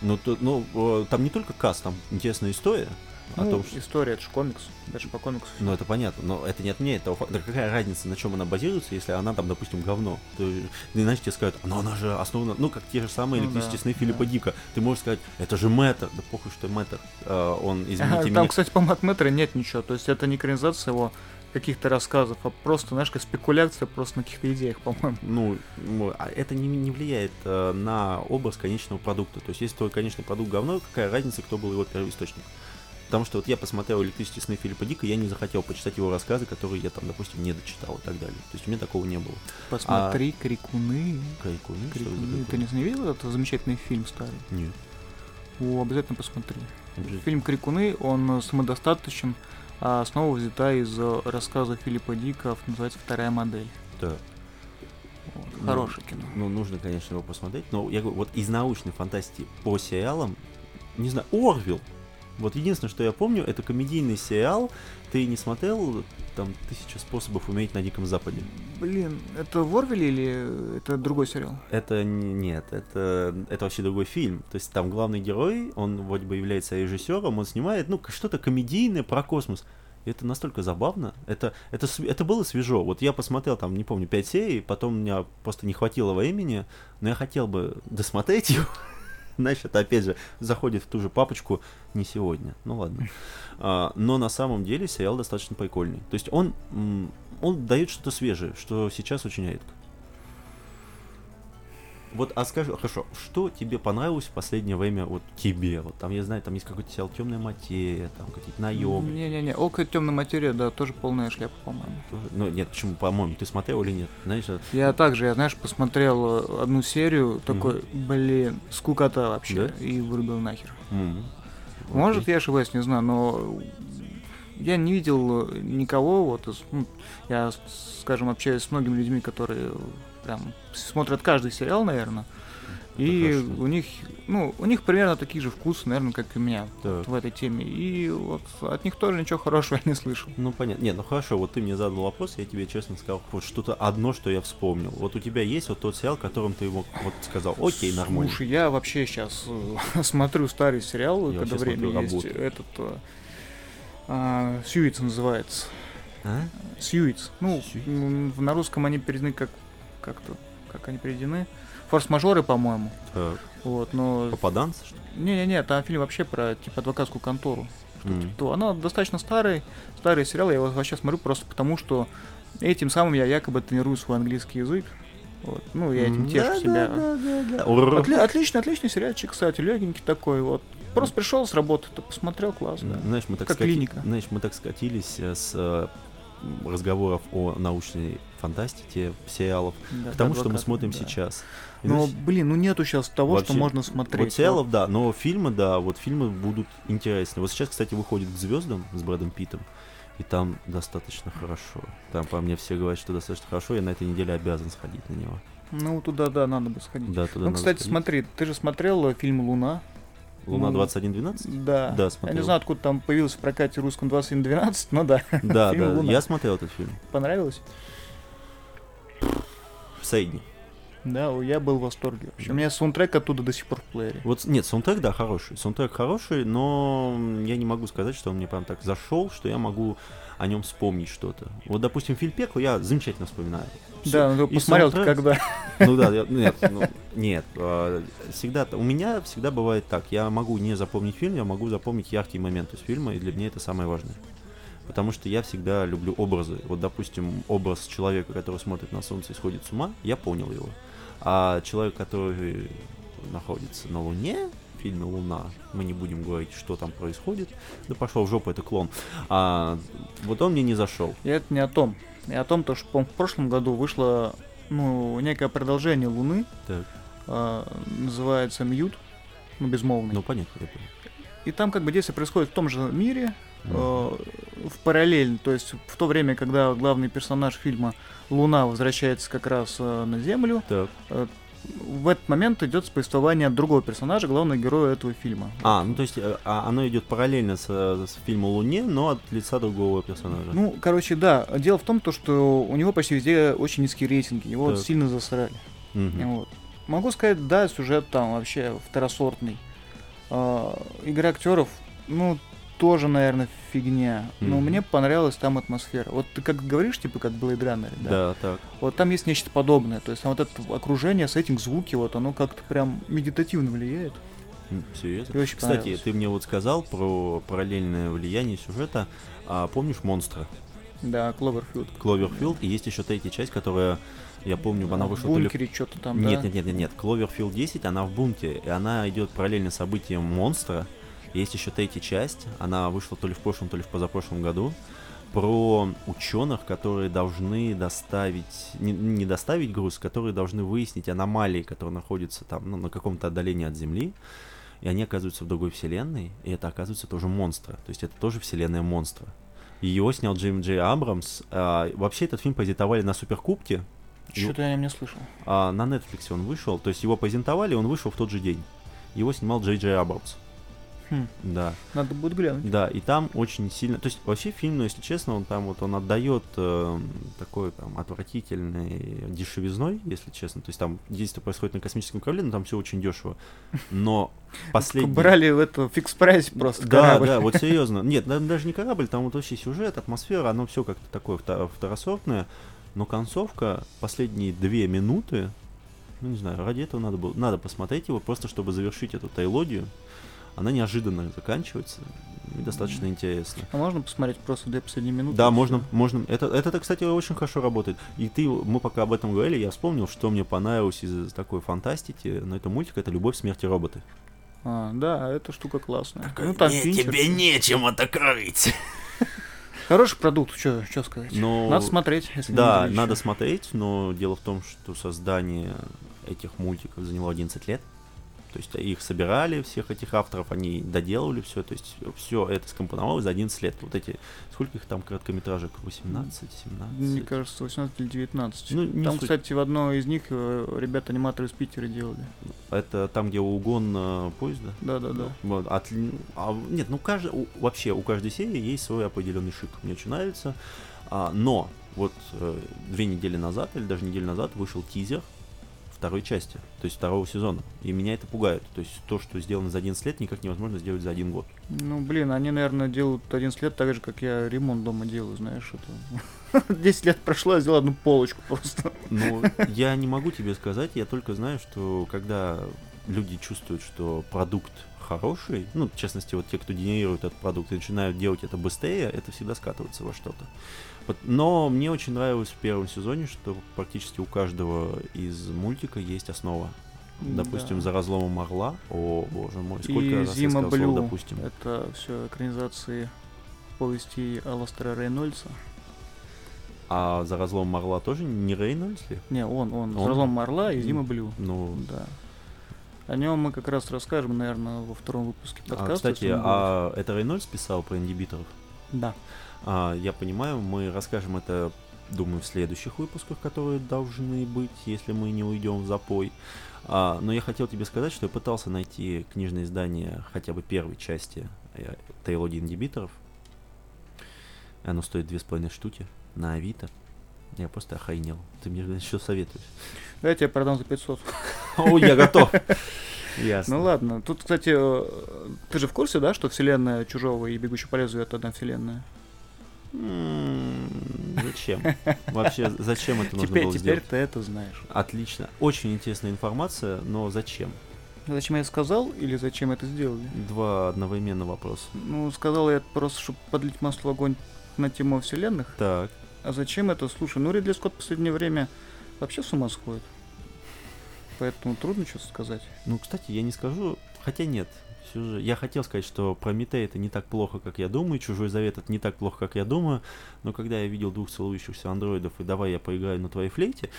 Ну, то, ну, там не только каст, там интересная история о Ну, том, что... история, это же комикс. Даже по комиксу. Ну, это понятно, но это не отменяет того факта. Да какая разница, на чем она базируется, если она там, допустим, говно? То, иначе тебе скажут, но она же основана, ну, как те же самые Ну электрические да, сны Филиппа да. Дика. Ты можешь сказать, это же Мэтр. Да похуй, что Мэтр. Э, он, извините меня, Там, кстати, по Макметре нет ничего. То есть это не экранизация его каких-то рассказов, а просто, знаешь, как спекуляция просто на каких-то идеях, по-моему. ну, а это не, не влияет э, на образ конечного продукта. То есть, если твой конечный продукт говно, какая разница, кто был его первоисточник? Потому что вот я посмотрел «Электрические сны» Филиппа Дика, я не захотел почитать его рассказы, которые я там, допустим, не дочитал и так далее. То есть у меня такого не было. Посмотри «Крикуны». Крикуны? Это «Крикуны». Ты не, видел этот замечательный фильм старый? Нет. О, обязательно посмотри. Обязательно. Фильм «Крикуны», он самодостаточен, а основа взята из рассказа Филиппа Дика, называется «Вторая модель». Да. Вот, Ну, Хорошее кино. Ну, нужно, конечно, его посмотреть. Но я говорю, вот из научной фантастики по сериалам, не знаю, Орвилл. Вот единственное, что я помню, это комедийный сериал. Ты не смотрел там тысяча способов умереть на Диком Западе? Блин, это в Орвеле или это другой сериал? Это нет, это, это вообще другой фильм. То есть там главный герой, он вроде бы является режиссером, он снимает, ну, что-то комедийное про космос. И это настолько забавно. Это, это, это было свежо. Вот я посмотрел там, не помню, 5 серий, потом у меня просто не хватило времени, но я хотел бы досмотреть его. Знаешь, это опять же заходит в ту же папочку не сегодня. Ну ладно. А, но на самом деле сериал достаточно прикольный. То есть он, он дает что-то свежее, что сейчас очень редко. Вот, а скажи, хорошо, что тебе понравилось в последнее время, вот тебе? Вот там, я знаю, там есть какой-то сериал Темная материя, там какие-то наемы. Не-не-не, Око темная материя, да, тоже полная шляпа, по-моему. Ну, нет, почему, по-моему, ты смотрел или нет? Знаешь, э, Я также, я, знаешь, посмотрел э, одну серию, такой, блин, скукота вообще, Да? и вырубил нахер. м, Может, окей. я ошибаюсь, не знаю, но я не видел никого, вот, из- ну, я, скажем, общаюсь с многими людьми, которые прям смотрят каждый сериал, наверное, и хорошо. у них, ну, у них примерно такие же вкусы, наверное, как и у меня Так. в этой теме, и вот от них тоже ничего хорошего я не слышал. Ну, понятно. Не, ну хорошо, вот ты мне задал вопрос, я тебе честно сказал, вот что-то одно, что я вспомнил. Вот у тебя есть вот тот сериал, которым ты мог, вот сказал, окей, нормально. Слушай, я вообще сейчас (laughs) смотрю старый сериал, Я когда время есть. работу. Этот э, а, Сьюитс называется. А? Сьюитс. Ну, в- на русском они переведены как как-то, как они переведены? Форс-мажоры, по-моему. Вот, но... попаданцы, что ли? Не-не-не, там фильм вообще про, типа, адвокатскую контору. М. То она достаточно старый, старый сериал, я его вообще смотрю просто потому, что этим самым я якобы тренирую свой английский язык. Вот. Ну, я этим тешу Да, себя. да, да, да. Отли- отличный, отличный сериальчик, кстати, легенький такой, вот. Просто пришел с работы, ты посмотрел, классно. Знаешь, мы так Как скати- клиника. Знаешь, мы так скатились э, с э, разговоров о научной фантастике, сериалов, Да, к тому, что мы смотрим да. сейчас. Но, знаешь, блин, ну нету сейчас того, что Вообще, можно смотреть. Вот сериалов, да, но фильмы, да, вот фильмы будут интересны. Вот сейчас, кстати, выходит к звездам с Брэдом Питтом, и там достаточно хорошо. Там по мне все говорят, что достаточно хорошо, я на этой неделе обязан сходить на него. Ну, туда, да, надо бы сходить. Да, туда ну, кстати, сходить. смотри, ты же смотрел э, фильм «Луна». Луна ну, 2112? Да. Да, Я не смотрел. знаю, откуда там появился в прокате русском 2112, но да, (laughs) Да, да, «Луна». я смотрел этот фильм. понравилось? Средний. Да, я был в восторге. вообще. У меня саундтрек оттуда до сих пор в плеере. Вот, нет, саундтрек, да, хороший. Саундтрек хороший, но я не могу сказать, что он мне прям так зашел, что я могу о нем вспомнить что-то. Вот, допустим, фильм «Пекло» я замечательно вспоминаю. Да, ну посмотрел саундтрек- когда. (laughs) Ну да, я- нет, ну, нет. а, Всегда, у меня всегда бывает так. Я могу не запомнить фильм, я могу запомнить яркие моменты из фильма, и для меня это самое важное. Потому что я всегда люблю образы. Вот, допустим, образ человека, который смотрит на солнце и сходит с ума, я понял его. А человек, который находится на Луне, в фильме «Луна», мы не будем говорить, что там происходит, да пошел в жопу, это клон. А, вот он мне не зашел. И это не о том. И о том, то, что в прошлом году вышло ну, некое продолжение Луны, Так. а, называется Мьют, ну, безмолвный. Ну, понятно, я понял. И там как бы действие происходит в том же мире, Мгм. Э, в параллель, то есть в то время, когда главный персонаж фильма Луна возвращается как раз э, на Землю, Так. в этот момент идет повествование от другого персонажа, главного героя этого фильма. А, ну то есть э, а, оно идет параллельно с, э, с фильмом «Луне», но от лица другого персонажа. Ну, короче, да. Дело в том, то, что у него почти везде очень низкие рейтинги. Его Так. сильно засрали. Мгм. Вот. Могу сказать, да, сюжет там вообще второсортный. А, игра актеров, ну, тоже, наверное, фигня. Но Мгм. мне понравилась там атмосфера. Вот ты как говоришь, типа, как Blade Runner, да? Да, так. Вот там есть нечто подобное. То есть там вот это окружение, сеттинг, звуки, вот оно как-то прям медитативно влияет. Серьезно? Очень Кстати, ты мне вот сказал про параллельное влияние сюжета. А помнишь монстра? Да, Кловерфилд. Кловерфилд, и есть еще третья часть, которая, я помню, она в вышла ли бункере что-то там, Нет, да? нет, нет, нет, нет. Кловерфилд 10, она в бунте, и она идет параллельно событиям монстра. Есть еще третья часть, она вышла то ли в прошлом, то ли в позапрошлом году, про ученых, которые должны доставить, не, не доставить груз, которые должны выяснить аномалии, которые находятся там ну, на каком-то отдалении от Земли, и они оказываются в другой вселенной, и это оказывается тоже монстры, то есть это тоже вселенная монстра. Его снял Джейм Джей Абрамс. А, вообще этот фильм презентовали на Суперкубке. Что-то я не слышал. А, на Netflix он вышел, то есть его презентовали, он вышел в тот же день. Его снимал Джей Джей Абрамс. Хм. Да. Надо будет глянуть. Да, и там очень сильно, то есть вообще фильм, ну если честно, он там вот он отдает э, такой там отвратительной дешевизной, если честно. То есть там действие происходит на космическом корабле, но там все очень дешево. Но (laughs) последний... Брали в это фикс прайс просто Да, корабль. да, вот (laughs) серьезно. Нет, да- даже не корабль, там вот вообще сюжет, атмосфера, оно все как-то такое вто- второсортное. Но концовка, последние две минуты, ну не знаю, ради этого надо было, надо посмотреть его, просто чтобы завершить эту трилогию. Она неожиданно заканчивается и достаточно интересно. А можно посмотреть просто две последние минуты? Да, можно, можно. Это, это, кстати, очень хорошо работает. И ты, мы пока об этом говорили, я вспомнил, что мне понравилось из такой фантастики, но это мультик, это «Любовь, смерть и роботы». А, да, эта штука классная. ну, там «Не, Финчер. тебе нечем это крыть. Хороший продукт, что сказать. Но... Надо смотреть, если Да, надо смотреть, но дело в том, что создание этих мультиков заняло 11 лет. То есть их собирали, всех этих авторов, они доделывали все, то есть все это скомпоновалось за 11 лет. Вот эти, сколько их там короткометражек? 18, 17? Мне кажется, 18 или 19. Ну, не Там, суть. кстати, в одной из них э, ребята-аниматоры из Питера делали. Это там, где угон э, поезда? Да-да-да. Вот, отли- а, нет, ну каждый, у- вообще у каждой серии есть свой определенный шик. Мне очень нравится. А, но вот э, две недели назад, или даже неделю назад, вышел тизер второй части, то есть второго сезона. И меня это пугает. То есть то, что сделано за 11 лет, никак невозможно сделать за один год. Ну, блин, они, наверное, делают 11 лет так же, как я ремонт дома делаю, знаешь, это... (laughs) 10 лет прошло, я сделал одну полочку просто. Ну, (laughs) я не могу тебе сказать, я только знаю, что когда люди чувствуют, что продукт хороший, ну, в частности, вот те, кто генерирует этот продукт и начинают делать это быстрее, это всегда скатывается во что-то. Но мне очень нравилось в первом сезоне, что практически у каждого из мультика есть основа. Допустим, Да. за разломом орла. О, боже мой, сколько И раз я Зима сказал слово Блю. допустим. Это все экранизации повести Аластера Рейнольдса. А за разломом орла тоже не Рейнольдс ли? Не, он, он, Он? Разлом Орла и Зима Блю. Ну, Да. О нем мы как раз расскажем, наверное, во втором выпуске а, подкаста. кстати, если он а это Рейнольдс писал про ингибиторов? будет. Да. А, я понимаю, мы расскажем это, думаю, в следующих выпусках, которые должны быть, если мы не уйдем в запой. А, но я хотел тебе сказать, что я пытался найти книжное издание хотя бы первой части э, трилогии ингибиторов. Оно стоит две с половиной штуки на Авито. Я просто охренел. Ты мне (laughs) еще советуешь. Давайте я продам за 500. (laughs) О, я готов. (laughs) Ясно. Ну ладно. Тут, кстати, э, ты же в курсе, да, что вселенная Чужого и Бегущий по лезвию это одна вселенная? Зачем? (laughs) Вообще, зачем это нужно Теперь, было теперь сделать? ты это знаешь. Отлично. Очень интересная информация, но зачем? Зачем я сказал или зачем это сделали? Два одновременно вопроса. Ну, сказал я просто, чтобы подлить масло в огонь на тему вселенных. Так. А зачем это? Слушай, ну Ридли Скотт в последнее время вообще с ума сходит. Поэтому трудно что-то сказать. Ну, кстати, я не скажу, хотя нет. Всё же, я хотел сказать, что Прометей это не так плохо, как я думаю, Чужой Завет это не так плохо, как я думаю, но когда я видел двух целующихся андроидов и давай я поиграю на твоей флейте,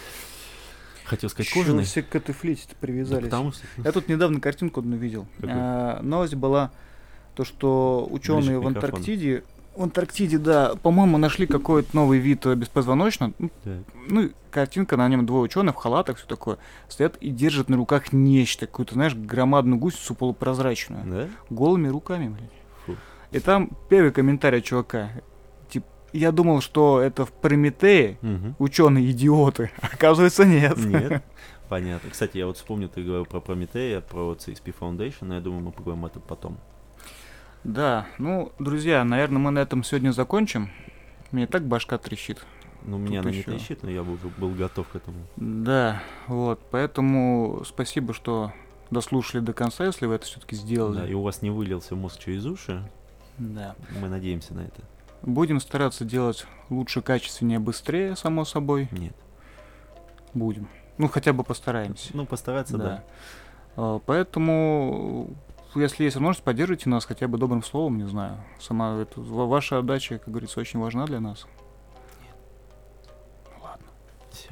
хотел сказать Чего кожаный. все к этой флейте Да привязались? потому что... Я тут недавно картинку одну видел. А, новость была то, что ученые в. Антарктиде, в Антарктиде, да, по-моему, нашли какой-то новый вид э, беспозвоночного. Ну, Так. Ну, и картинка, на нем двое ученых в халатах, все такое, стоят и держат на руках нечто, какую-то, знаешь, громадную гусеницу полупрозрачную. Да? Голыми руками, блядь. Фу. И там первый комментарий от чувака. Тип, я думал, что это в Прометее Мгм. ученые идиоты. (laughs) Оказывается, нет. Нет. (laughs) Понятно. Кстати, я вот вспомнил, ты говорил про Прометея, про CSP Foundation, но я думаю, мы поговорим это потом. Да, ну, друзья, наверное, мы на этом сегодня закончим. Мне так башка трещит. Ну, меня она не ещё. трещит, но я был, был готов к этому. Да, вот, поэтому спасибо, что дослушали до конца, если вы это все-таки Да, и сделали. у вас не вылился мозг через уши, Да. мы надеемся на это. Будем стараться делать лучше, качественнее, быстрее, само собой. Нет. Будем. Ну, хотя бы постараемся. Ну, постараться, да. А, Поэтому ну, если есть возможность, поддержите нас хотя бы добрым словом, не знаю. Сама это, ваша отдача, как говорится, очень важна для нас. Нет. Ну ладно. Все.